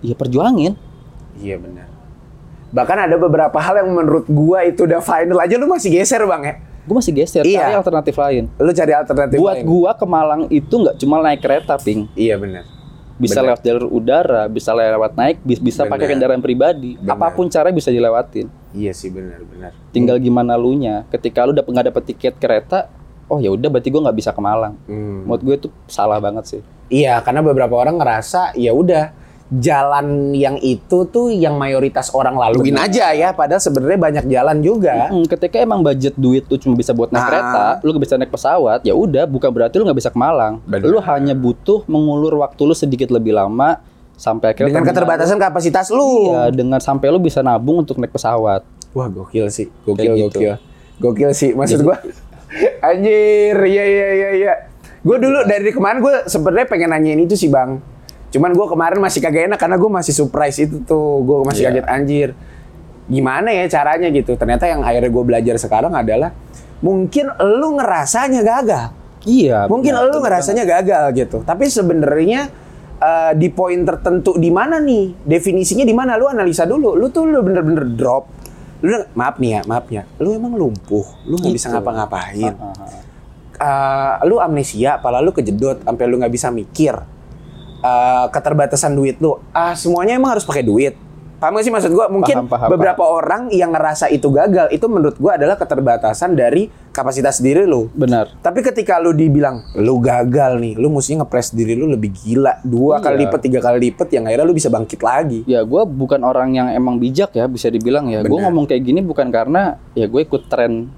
Speaker 2: ya perjuangin.
Speaker 1: Iya benar. Bahkan ada beberapa hal yang menurut gua itu udah final aja lu masih geser bang ya.
Speaker 2: Gue masih geser,
Speaker 1: Iya.
Speaker 2: cari alternatif lain.
Speaker 1: Lu cari alternatif
Speaker 2: Buat
Speaker 1: lain.
Speaker 2: gua ke Malang itu nggak cuma naik kereta, ping.
Speaker 1: Iya benar.
Speaker 2: Bisa
Speaker 1: Bener.
Speaker 2: lewat jalur udara, bisa lewat naik, bis- bisa pakai kendaraan pribadi.
Speaker 1: Bener.
Speaker 2: Apa pun cara bisa dilewatin.
Speaker 1: Iya sih benar benar.
Speaker 2: Tinggal gimana lu nya. Ketika lu udah nggak dapet tiket kereta, oh ya udah berarti gua nggak bisa ke Malang.
Speaker 1: Hmm.
Speaker 2: Menurut gue itu salah banget sih.
Speaker 1: Iya karena beberapa orang ngerasa ya udah jalan yang itu tuh yang mayoritas orang laluin
Speaker 2: Benar.
Speaker 1: aja ya. Padahal sebenarnya banyak jalan juga.
Speaker 2: Mm, ketika emang budget duit lu cuma bisa buat naik
Speaker 1: Ah.
Speaker 2: kereta, lu gak bisa naik pesawat, ya udah bukan berarti lu nggak bisa ke Malang.
Speaker 1: Benar.
Speaker 2: Lu hanya butuh mengulur waktu lu sedikit lebih lama sampai akhirnya
Speaker 1: Dengan keterbatasan kapasitas
Speaker 2: lu-
Speaker 1: lu.
Speaker 2: Iya, dengan sampai lu bisa nabung untuk naik pesawat.
Speaker 1: Wah gokil sih, gokil
Speaker 2: Kayak gitu.
Speaker 1: gokil, gokil sih. Maksud gua, (laughs) anjir, iya iya iya iya. Gue dulu dari kemarin gue sebenarnya pengen nanyain itu sih bang. Cuman gue kemarin masih kagak enak karena gue masih surprise itu tuh, gue masih
Speaker 2: Iya.
Speaker 1: kaget anjir. Gimana ya caranya gitu? Ternyata yang akhirnya gue belajar sekarang adalah mungkin lu ngerasanya gagal.
Speaker 2: Iya.
Speaker 1: Mungkin
Speaker 2: benar,
Speaker 1: lu
Speaker 2: benar
Speaker 1: ngerasanya gagal gitu. Tapi sebenarnya eh, di poin tertentu di mana nih? Definisinya di mana? Lu analisa dulu. Lu tuh lu bener-bener drop. Lu maaf nih ya, maaf ya. Lu emang lumpuh. Lu nggak bisa
Speaker 2: Gitu.
Speaker 1: ngapa-ngapain. Eh, lu amnesia, pala lu kejedot sampai lu nggak bisa mikir. Eh, keterbatasan duit lu. Ah, semuanya emang harus pakai duit. Paham gak sih maksud gua? Mungkin
Speaker 2: Paham, paham,
Speaker 1: beberapa orang yang ngerasa itu gagal, itu menurut gua adalah keterbatasan dari kapasitas diri lu.
Speaker 2: Benar.
Speaker 1: Tapi ketika lu dibilang lu gagal nih, lu mestinya ngepres diri lu lebih gila dua
Speaker 2: Iya.
Speaker 1: kali lipat, tiga kali lipat, yang akhirnya lu bisa bangkit lagi.
Speaker 2: Ya gue bukan orang yang emang bijak ya bisa dibilang ya. Gue
Speaker 1: Benar.
Speaker 2: ngomong kayak gini bukan karena ya gue ikut tren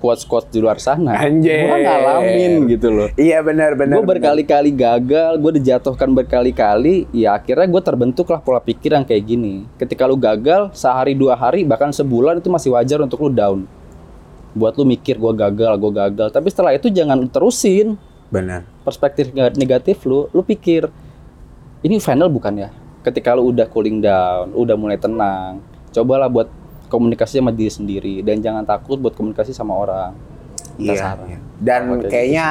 Speaker 2: quotes-quotes di luar sana.
Speaker 1: Anjir.
Speaker 2: Gue ngalamin gitu loh.
Speaker 1: Iya benar benar.
Speaker 2: gue berkali-kali gagal, gue dijatuhkan berkali-kali, ya akhirnya gue terbentuklah pola pikir yang kayak gini. Ketika lu gagal, sehari dua hari bahkan sebulan itu masih wajar untuk lu down. Buat lu mikir gue gagal, gue gagal. Tapi setelah itu jangan lu terusin
Speaker 1: benar.
Speaker 2: perspektif neg- negatif lu, lu pikir ini final bukan ya? Ketika lu udah cooling down, udah mulai tenang, cobalah buat komunikasi sama diri sendiri dan jangan takut buat komunikasi sama orang.
Speaker 1: Iya. iya. Dan
Speaker 2: Sama kayak
Speaker 1: kayaknya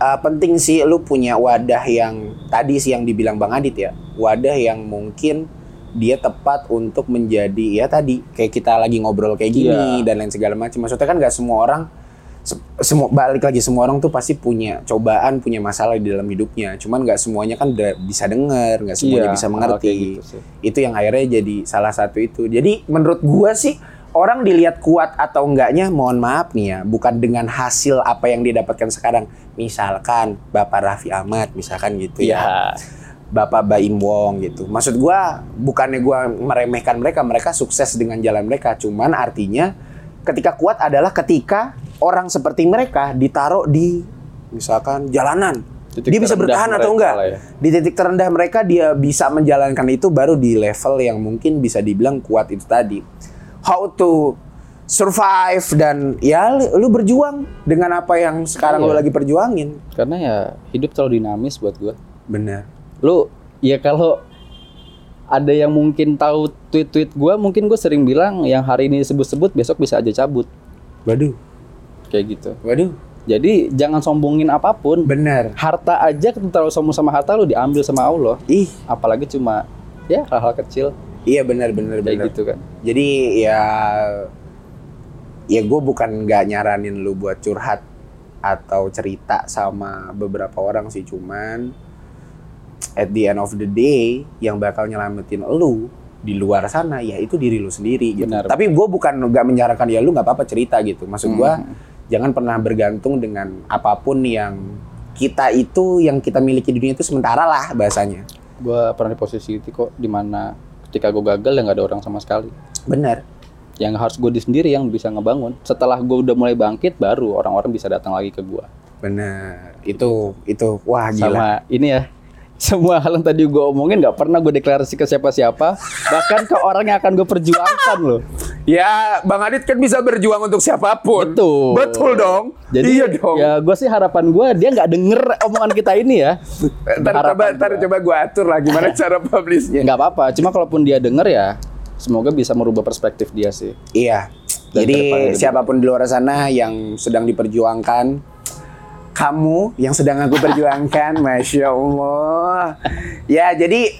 Speaker 1: uh, penting sih lu punya wadah yang tadi sih yang dibilang Bang Adit ya. Wadah yang mungkin dia tepat untuk menjadi ya tadi kayak kita lagi ngobrol kayak gini
Speaker 2: Iya.
Speaker 1: dan lain segala macam. Maksudnya kan nggak semua orang semua balik lagi semua orang tuh pasti punya cobaan, punya masalah di dalam hidupnya. Cuman nggak semuanya kan udah bisa denger, nggak semuanya
Speaker 2: Iya,
Speaker 1: bisa
Speaker 2: hal
Speaker 1: mengerti
Speaker 2: gitu sih.
Speaker 1: itu yang akhirnya jadi salah satu itu. Jadi menurut gua sih orang dilihat kuat atau enggaknya mohon maaf nih ya, bukan dengan hasil apa yang didapatkan sekarang. Misalkan Bapak Raffi Ahmad misalkan gitu ya.
Speaker 2: Iya.
Speaker 1: Bapak Baim Wong gitu. Maksud gua bukannya gua meremehkan mereka, mereka sukses dengan jalan mereka. Cuman artinya ketika kuat adalah ketika orang seperti mereka ditaruh di misalkan jalanan.
Speaker 2: Titik
Speaker 1: dia bisa bertahan atau enggak?
Speaker 2: ya.
Speaker 1: Di titik terendah mereka dia bisa menjalankan itu baru di level yang mungkin bisa dibilang kuat itu tadi. How to survive dan ya lu berjuang dengan apa yang sekarang
Speaker 2: Iya.
Speaker 1: lu lagi perjuangin.
Speaker 2: Karena ya hidup terlalu dinamis buat gue.
Speaker 1: Bener.
Speaker 2: Lu ya kalau ada yang mungkin tahu tweet-tweet gue, mungkin gue sering bilang yang hari ini sebut-sebut besok bisa aja cabut.
Speaker 1: Waduh.
Speaker 2: Kayak gitu.
Speaker 1: Waduh.
Speaker 2: Jadi jangan sombongin apa pun.
Speaker 1: Bener.
Speaker 2: Harta aja terlalu sombong sama harta lu diambil sama Allah.
Speaker 1: Ih,
Speaker 2: Apalagi cuma ya hal-hal kecil
Speaker 1: iya bener
Speaker 2: kayak
Speaker 1: bener.
Speaker 2: gitu kan.
Speaker 1: Jadi ya ya gue bukan nggak nyaranin lu buat curhat atau cerita sama beberapa orang sih cuman at the end of the day yang bakal nyelamatin lu di luar sana ya itu diri lu sendiri gitu.
Speaker 2: Benar.
Speaker 1: Tapi gue bukan nggak menyarankan ya lu nggak apa-apa cerita gitu. Maksud gua
Speaker 2: Hmm.
Speaker 1: jangan pernah bergantung dengan apa pun yang kita itu yang kita miliki di dunia itu sementara lah bahasanya.
Speaker 2: Gue pernah di posisi itu kok di mana ketika gue gagal ya nggak ada orang sama sekali.
Speaker 1: Bener.
Speaker 2: Yang harus gue sendiri yang bisa ngebangun. Setelah gue udah mulai bangkit, baru orang-orang bisa datang lagi ke gue.
Speaker 1: Bener. Itu itu wah gila.
Speaker 2: Sama ini ya, semua hal yang tadi gue omongin nggak pernah gue deklarasi ke siapa-siapa, bahkan ke orang yang akan gue perjuangkan loh.
Speaker 1: Ya, Bang Adit kan bisa berjuang untuk siapa pun.
Speaker 2: Betul.
Speaker 1: Betul dong.
Speaker 2: Jadi
Speaker 1: iya dong.
Speaker 2: ya gue sih harapan gue dia nggak denger omongan kita ini ya.
Speaker 1: Ntar coba, ntar coba gua atur lah gimana (laughs) cara publishnya.
Speaker 2: Nggak apa-apa, cuma kalaupun dia denger ya, semoga bisa merubah perspektif dia sih.
Speaker 1: Iya.
Speaker 2: Dan
Speaker 1: Jadi
Speaker 2: siapa
Speaker 1: pun di luar sana yang sedang diperjuangkan, kamu yang sedang aku perjuangkan, (laughs) masya Allah. Ya jadi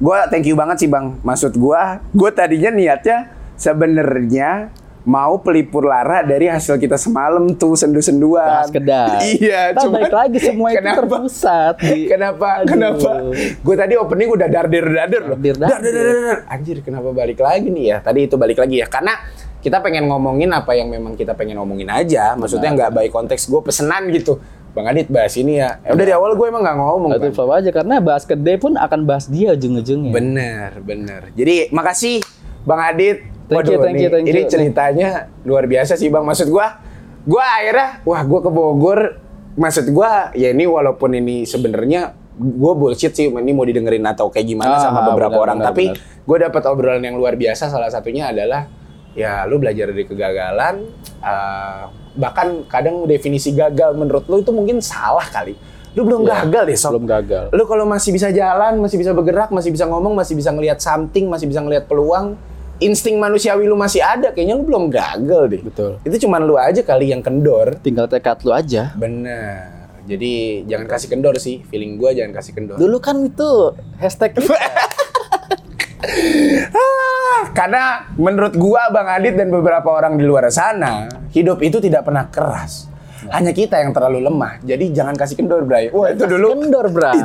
Speaker 1: gue thank you banget sih bang. Maksud gue, gue tadinya niatnya sebenarnya mau pelipur lara dari hasil kita semalam tuh sendu-senduan.
Speaker 2: Kedai. (laughs)
Speaker 1: Iya,
Speaker 2: Ntar balik lagi semua itu
Speaker 1: kenapa?
Speaker 2: terpusat di (laughs)
Speaker 1: Kenapa?
Speaker 2: Aduh.
Speaker 1: Kenapa? Gue tadi opening udah darder darder loh. Darder, darder. Anjir, kenapa balik lagi nih ya? Tadi itu balik lagi ya, karena kita pengen ngomongin apa yang memang kita pengen ngomongin aja. Maksudnya nggak baik konteks gue pesenan gitu. Bang Adit bahas ini ya. Ya udah dari awal gue emang nggak ngomong.
Speaker 2: Itu
Speaker 1: Kan?
Speaker 2: flow aja karena bahas kedai pun akan bahas dia ujung-ujungnya.
Speaker 1: Bener, bener. Jadi makasih Bang Adit.
Speaker 2: Thank you, thank
Speaker 1: ini,
Speaker 2: you, thank
Speaker 1: ini
Speaker 2: you.
Speaker 1: ceritanya luar biasa sih Bang. Maksud gua, gua akhirnya, wah gua ke Bogor. Maksud gua, ya ini walaupun ini sebenarnya gua bullshit sih, ini mau didengerin atau kayak gimana
Speaker 2: Ah,
Speaker 1: sama beberapa
Speaker 2: benar,
Speaker 1: orang.
Speaker 2: benar,
Speaker 1: Tapi gua dapat obrolan yang luar biasa. Salah satunya adalah, ya lu belajar dari kegagalan. eh, bahkan kadang definisi gagal menurut lu itu mungkin salah kali. Lu belum
Speaker 2: Iya,
Speaker 1: gagal deh, Sob.
Speaker 2: Belum gagal.
Speaker 1: Lu kalau masih bisa jalan, masih bisa bergerak, masih bisa ngomong, masih bisa ngelihat something, masih bisa ngelihat peluang, insting manusiawi lu masih ada, kayaknya lu belum gagal deh.
Speaker 2: Betul.
Speaker 1: Itu cuman lu aja kali yang kendor.
Speaker 2: Tinggal tekad lu aja.
Speaker 1: Bener. Jadi jangan kasih kendor sih, feeling gua jangan kasih kendor.
Speaker 2: Dulu kan itu hashtag kita. (laughs)
Speaker 1: Ah, karena menurut gua Bang Adit dan beberapa orang di luar sana, hidup itu tidak pernah keras. Hanya kita yang terlalu lemah. Jadi jangan kasih kendor, Bray. Wah, itu dulu
Speaker 2: Kendor, Bray.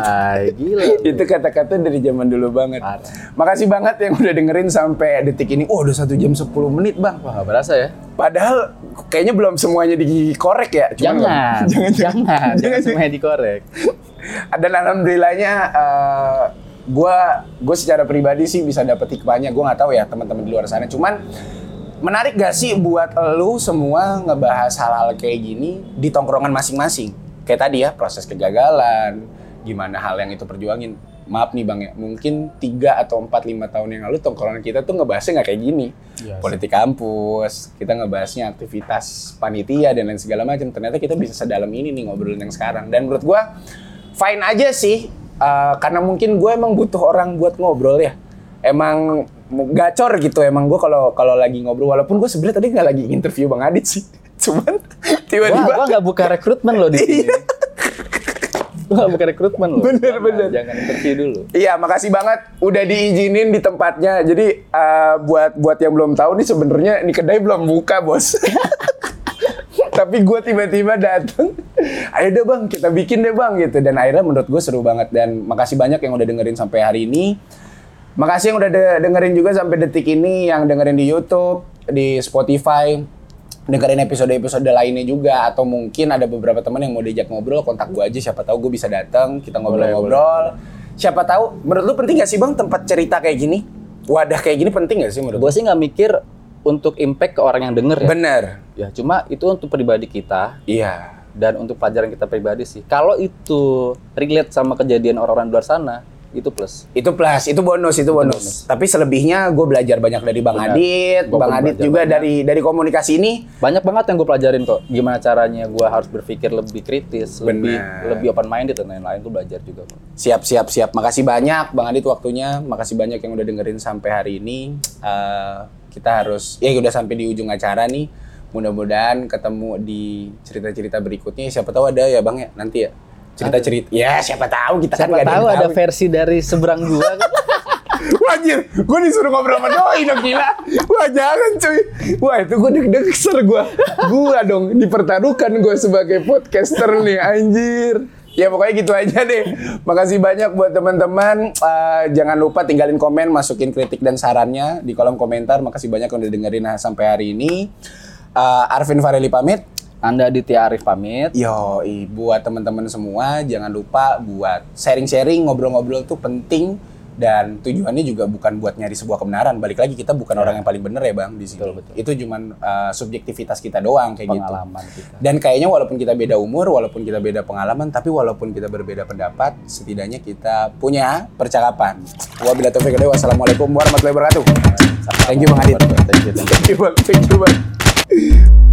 Speaker 2: Gila.
Speaker 1: itu kata-kata dari zaman dulu banget.
Speaker 2: Parah.
Speaker 1: Makasih banget yang udah dengerin sampai detik ini. Oh, udah satu jam 10 menit, Bang.
Speaker 2: Wah, berasa ya?
Speaker 1: Padahal kayaknya belum semuanya dikorek ya. Cuman
Speaker 2: Jangan.
Speaker 1: nggak- (laughs)
Speaker 2: Jangan, (laughs) jangan.
Speaker 1: Jangan,
Speaker 2: semuanya dikorek.
Speaker 1: Dan alhamdulillahnya eh, gua gue secara pribadi sih bisa dapet hikmahnya. Gue nggak tahu ya teman-teman di luar sana. Cuman menarik gak sih buat lu semua ngebahas hal-hal kayak gini di tongkrongan masing-masing? Kayak tadi ya proses kegagalan, gimana hal yang itu perjuangin. Maaf nih bang ya, mungkin 3 atau 4 5 tahun yang lalu tongkrongan kita tuh ngebahasnya nggak kayak gini.
Speaker 2: Iya sih.
Speaker 1: Politik kampus, kita ngebahasnya aktivitas panitia dan lain segala macam. Ternyata kita bisa sedalam ini nih ngobrolin yang sekarang. Dan menurut gua fine aja sih, eh, karena mungkin gue emang butuh orang buat ngobrol ya. Emang gacor gitu emang gue kalau kalau lagi ngobrol walaupun gue sebenarnya tadi nggak lagi interview bang Adit sih (laughs) cuman tiba-tiba
Speaker 2: gua nggak buka rekrutmen loh di sini.
Speaker 1: Iya.
Speaker 2: Gua nggak buka rekrutmen loh.
Speaker 1: Bener,
Speaker 2: Jangan-
Speaker 1: bener.
Speaker 2: Jangan interview dulu.
Speaker 1: Iya, makasih banget udah diizinin di tempatnya. Jadi eh, buat buat yang belum tahu nih sebenarnya ini kedai belum buka, Bos. (laughs) Tapi gue tiba-tiba datang, ayo deh bang, kita bikin deh bang gitu. Dan akhirnya menurut gue seru banget. Dan makasih banyak yang udah dengerin sampai hari ini. Makasih yang udah de- dengerin juga sampai detik ini, yang dengerin di YouTube, di Spotify, dengerin episode-episode lainnya juga. Atau mungkin ada beberapa teman yang mau diajak ngobrol kontak gue aja. Siapa tahu gue bisa datang kita ngobrol-ngobrol. siapa tahu menurut lu penting gak sih bang tempat cerita kayak gini? Wadah kayak gini penting gak sih menurut
Speaker 2: Gue sih nggak mikir untuk impact ke orang yang denger ya.
Speaker 1: bener.
Speaker 2: Ya, cuma itu untuk pribadi kita.
Speaker 1: Iya
Speaker 2: dan untuk pelajaran kita pribadi sih. Kalau itu relate sama kejadian orang-orang di luar sana, itu plus.
Speaker 1: itu plus itu bonus itu bonus,
Speaker 2: bonus.
Speaker 1: tapi selebihnya gue belajar banyak dari bang
Speaker 2: Benar.
Speaker 1: Adit
Speaker 2: Gua
Speaker 1: bang Adit juga
Speaker 2: banyak.
Speaker 1: dari dari komunikasi ini
Speaker 2: Banyak banget yang gue pelajarin kok. Gimana caranya gue harus berpikir lebih kritis, lebih
Speaker 1: Benar.
Speaker 2: lebih open minded dan lain-lain tuh belajar juga. kok.
Speaker 1: Siap, siap, siap. Makasih banyak Bang Adit waktunya. Makasih banyak yang udah dengerin sampai hari ini. Eh, kita harus, ya udah sampai di ujung acara nih. Mudah-mudahan ketemu di cerita-cerita berikutnya. Siapa tahu ada ya Bang ya nanti ya. Cerita-cerita. Ya siapa tahu kita kan
Speaker 2: Siapa
Speaker 1: nggak ada
Speaker 2: tahu ada
Speaker 1: tahu.
Speaker 2: versi dari seberang gua kan. (laughs)
Speaker 1: Wah, anjir, gue disuruh ngobrol sama Doi dong gila. Wah jangan cuy. Wah itu gue deg-deg ser gue. Gue dong dipertaruhkan gue sebagai podcaster nih anjir. Ya pokoknya gitu aja deh. Makasih banyak buat teman-teman. Eh, jangan lupa tinggalin komen, masukin kritik dan sarannya di kolom komentar. Makasih banyak udah dengerin sampai hari ini. Eh, Arvin Fareli pamit.
Speaker 2: Anda Ditya Arif pamit.
Speaker 1: Yo, buat teman-teman semua jangan lupa buat sharing-sharing, ngobrol-ngobrol tuh penting dan tujuannya juga bukan buat nyari sebuah kebenaran. Balik lagi kita bukan orang yang paling bener ya bang di sini.
Speaker 2: Betul, betul.
Speaker 1: Itu cuman uh, subjektivitas kita doang kayak
Speaker 2: Pengalaman
Speaker 1: gitu.
Speaker 2: kita.
Speaker 1: Dan kayaknya walaupun kita beda umur, walaupun kita beda pengalaman, tapi walaupun kita berbeda pendapat, setidaknya kita punya percakapan. Wabillahi taufiq. Wassalamualaikum warahmatullahi wabarakatuh. Thank you bang Adit.
Speaker 2: Thank you, thank you.
Speaker 1: Thank you bang. Thank you bang. Música (laughs)